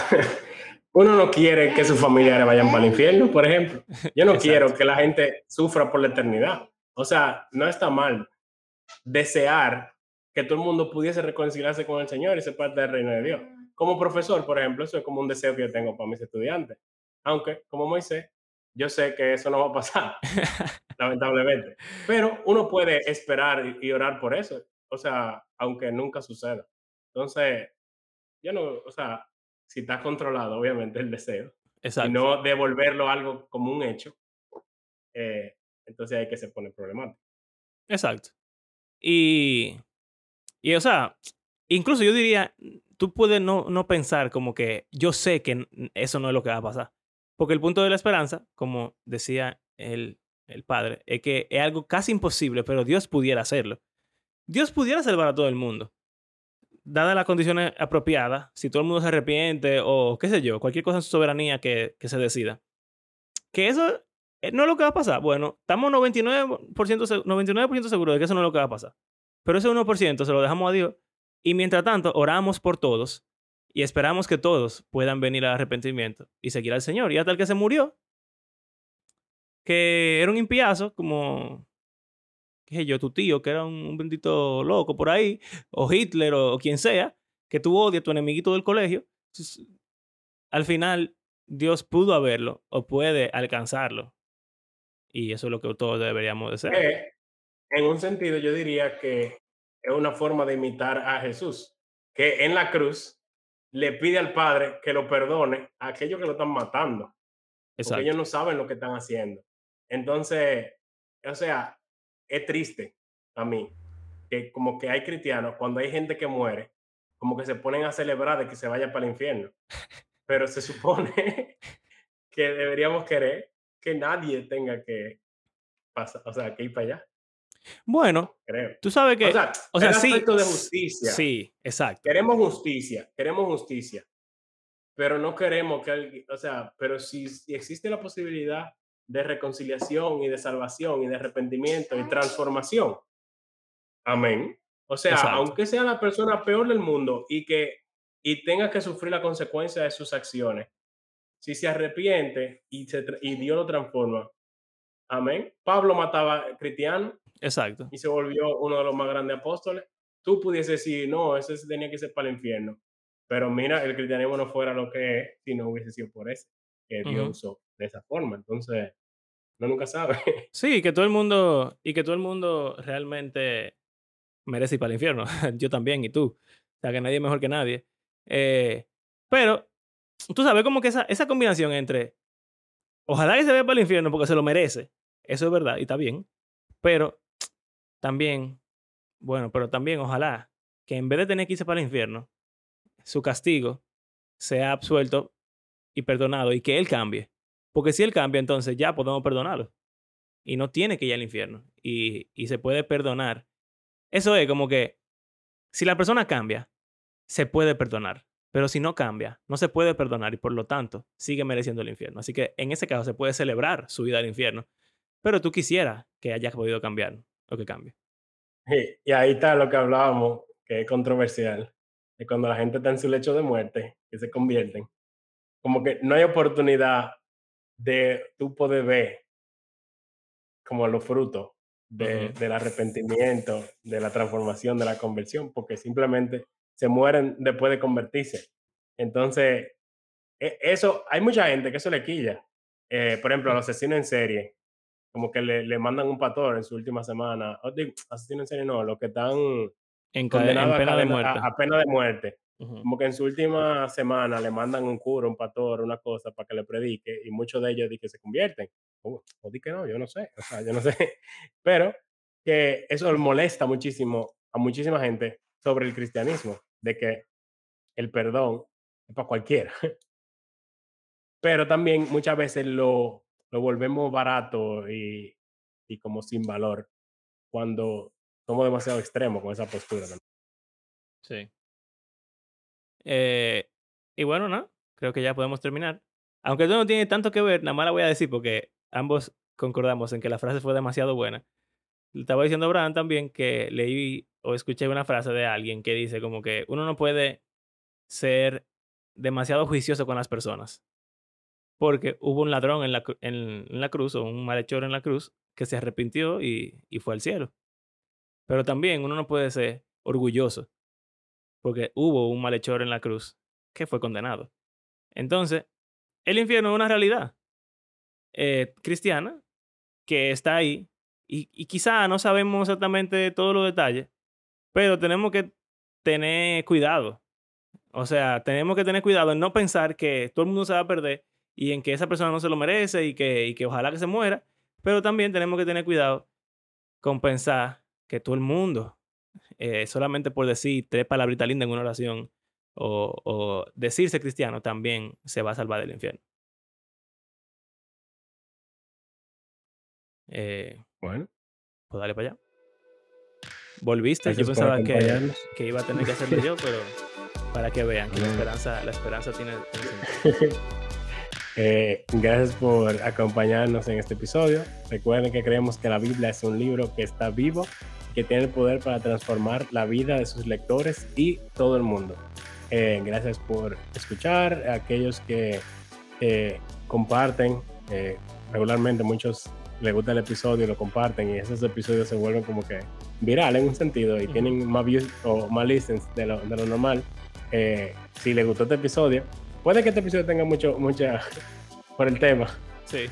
*laughs* uno no quiere que sus familiares vayan para el infierno, por ejemplo. Yo no quiero que la gente sufra por la eternidad. O sea, no está mal desear que todo el mundo pudiese reconciliarse con el Señor y ser parte del reino de Dios. Como profesor, por ejemplo, eso es como un deseo que yo tengo para mis estudiantes. Aunque, como Moisés, yo sé que eso no va a pasar, *laughs* lamentablemente. Pero uno puede esperar y orar por eso. O sea, aunque nunca suceda. Entonces, yo no, o sea, si está controlado, obviamente, el deseo. Y no devolverlo algo como un hecho, eh, entonces hay que se pone problemático. Exacto. Y, y, o sea, incluso yo diría, tú puedes no, no pensar como que yo sé que eso no es lo que va a pasar. Porque el punto de la esperanza, como decía el, el padre, es que es algo casi imposible, pero Dios pudiera hacerlo. Dios pudiera salvar a todo el mundo. Dadas las condiciones apropiadas, si todo el mundo se arrepiente o qué sé yo, cualquier cosa en su soberanía que, se decida. Que eso eh, no es lo que va a pasar. Bueno, estamos 99%, 99 seguros de que eso no es lo que va a pasar. Pero ese 1% se lo dejamos a Dios. Y mientras tanto, oramos por todos y esperamos que todos puedan venir al arrepentimiento y seguir al Señor. Y hasta el que se murió, que era un impiazo, como, qué sé yo, tu tío, que era un, bendito loco por ahí, o Hitler, o, quien sea, que tú odias, tu enemiguito del colegio, al final Dios pudo haberlo o puede alcanzarlo. Y eso es lo que todos deberíamos de ser. Eh, en un sentido, yo diría que es una forma de imitar a Jesús, que en la cruz le pide al Padre que lo perdone a aquellos que lo están matando. Porque ellos no saben lo que están haciendo. Entonces, o sea, es triste a mí que como que hay cristianos, cuando hay gente que muere, como que se ponen a celebrar de que se vaya para el infierno. Pero se supone *laughs* que deberíamos querer que nadie tenga que pasar, o sea, que ir para allá. Bueno, Creo. tú sabes que... O sea, o sea sí, de justicia. Sí, exacto. Queremos justicia, queremos justicia, pero no queremos que alguien, o sea, pero si, si existe la posibilidad de reconciliación y de salvación y de arrepentimiento y transformación, amén. O sea, aunque sea la persona peor del mundo y que y tenga que sufrir la consecuencia de sus acciones, si se arrepiente y, se, y Dios lo transforma, amén. Pablo mataba cristianos Exacto. Y se volvió uno de los más grandes apóstoles. Tú pudiese decir, no, ese tenía que ser para el infierno. Pero mira, el cristianismo no fuera lo que es si no hubiese sido por eso, que Dios usó de esa forma. Entonces, no nunca sabe. *laughs* Sí, que todo el mundo, y que todo el mundo realmente merece ir para el infierno. *laughs* Yo también, y tú. O sea, que nadie es mejor que nadie. Eh, pero, tú sabes como que esa, esa combinación entre, ojalá que se vea para el infierno porque se lo merece. Eso es verdad y está bien. Pero también, bueno, pero también ojalá que en vez de tener que irse para el infierno, su castigo sea absuelto y perdonado y que él cambie. Porque si él cambia, entonces ya podemos perdonarlo. Y no tiene que ir al infierno. Y, y se puede perdonar. Eso es como que si la persona cambia, se puede perdonar. Pero si no cambia, no se puede perdonar y por lo tanto sigue mereciendo el infierno. Así que en ese caso se puede celebrar su vida al infierno. Pero tú quisieras que haya podido cambiar o que cambie. y ahí está lo que hablábamos, que es controversial, de cuando la gente está en su lecho de muerte, que se convierten. Como que no hay oportunidad de tú poder ver como los frutos de, del arrepentimiento, de la transformación, de la conversión, porque simplemente se mueren después de convertirse. Entonces, e, eso, hay mucha gente que eso le quilla. Eh, por ejemplo, a los asesinos en serie, como que le, le mandan un pastor en su última semana. Oh, asesino en serie no, los que están en condenados pena a, de muerte. A, pena de muerte. Como que en su última semana le mandan un cura, un pastor, una cosa para que le predique y muchos de ellos di que se convierten. O, o di que no, yo no sé, o sea, yo no *laughs* sé. Pero que eso molesta muchísimo a muchísima gente sobre el cristianismo, de que el perdón es para cualquiera. *laughs* Pero también muchas veces lo, lo volvemos barato y, y como sin valor cuando somos demasiado extremos con esa postura. Sí. Eh, y bueno, ¿no? Creo que ya podemos terminar. Aunque esto no tiene tanto que ver, nada más la voy a decir porque ambos concordamos en que la frase fue demasiado buena. Le estaba diciendo a también que leí o escuché una frase de alguien que dice como que uno no puede ser demasiado juicioso con las personas porque hubo un ladrón en la, en, la cruz o un malhechor en la cruz que se arrepintió y, y, fue al cielo. Pero también uno no puede ser orgulloso, porque hubo un malhechor en la cruz que fue condenado. Entonces, el infierno es una realidad eh, cristiana que está ahí y, y quizá no sabemos exactamente todos los detalles, pero tenemos que tener cuidado. O sea, tenemos que tener cuidado en no pensar que todo el mundo se va a perder y en que esa persona no se lo merece y que, y que ojalá que se muera, pero también tenemos que tener cuidado con pensar que todo el mundo, eh, solamente por decir tres palabritas lindas en una oración o, o decirse cristiano, también se va a salvar del infierno. Eh, Bueno, pues dale para allá. Volviste, yo Gracias por pensaba que, que iba a tener que hacerlo yo, pero para que vean que la esperanza, la esperanza tiene, tiene *laughs* eh, gracias por acompañarnos en este episodio. Recuerden que creemos que la Biblia es un libro que está vivo, que tiene el poder para transformar la vida de sus lectores y todo el mundo. Eh, gracias por escuchar. A aquellos que eh, comparten eh, regularmente, muchos les gusta el episodio y lo comparten y esos episodios se vuelven como que viral en un sentido y Ujú. tienen más views o más listens de lo, de lo normal. Si les gustó este episodio, puede que este episodio tenga mucho, mucha, *laughs* por el tema, Sí,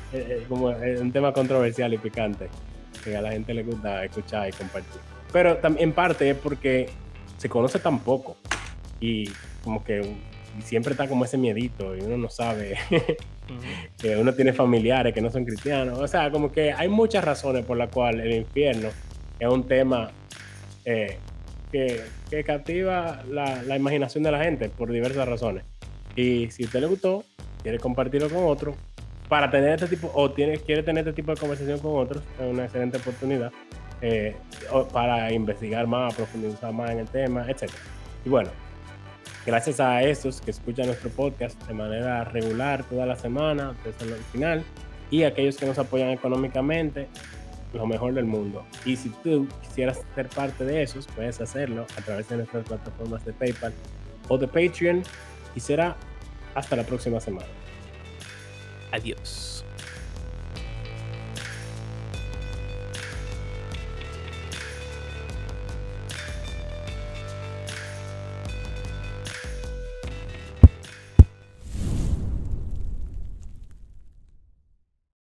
como un tema controversial y picante, que a la gente le gusta escuchar y compartir. Pero en parte es porque se conoce tan poco y como que y siempre está como ese miedito y uno no sabe *laughs* que uno tiene familiares que no son cristianos. O sea, como que hay muchas razones por las cuales el infierno es un tema eh, que, que captiva la, la imaginación de la gente por diversas razones. Y si a usted le gustó, quiere compartirlo con otro, para tener este tipo, o quiere tener este tipo de conversación con otros, es una excelente oportunidad eh, para investigar más, profundizar más en el tema, etc. Y bueno, gracias a estos que escuchan nuestro podcast de manera regular toda la semana, desde el final, y aquellos que nos apoyan económicamente, lo mejor del mundo. Y si tú quisieras ser parte de esos, puedes hacerlo a través de nuestras plataformas de PayPal o de Patreon. Y será hasta la próxima semana. Adiós.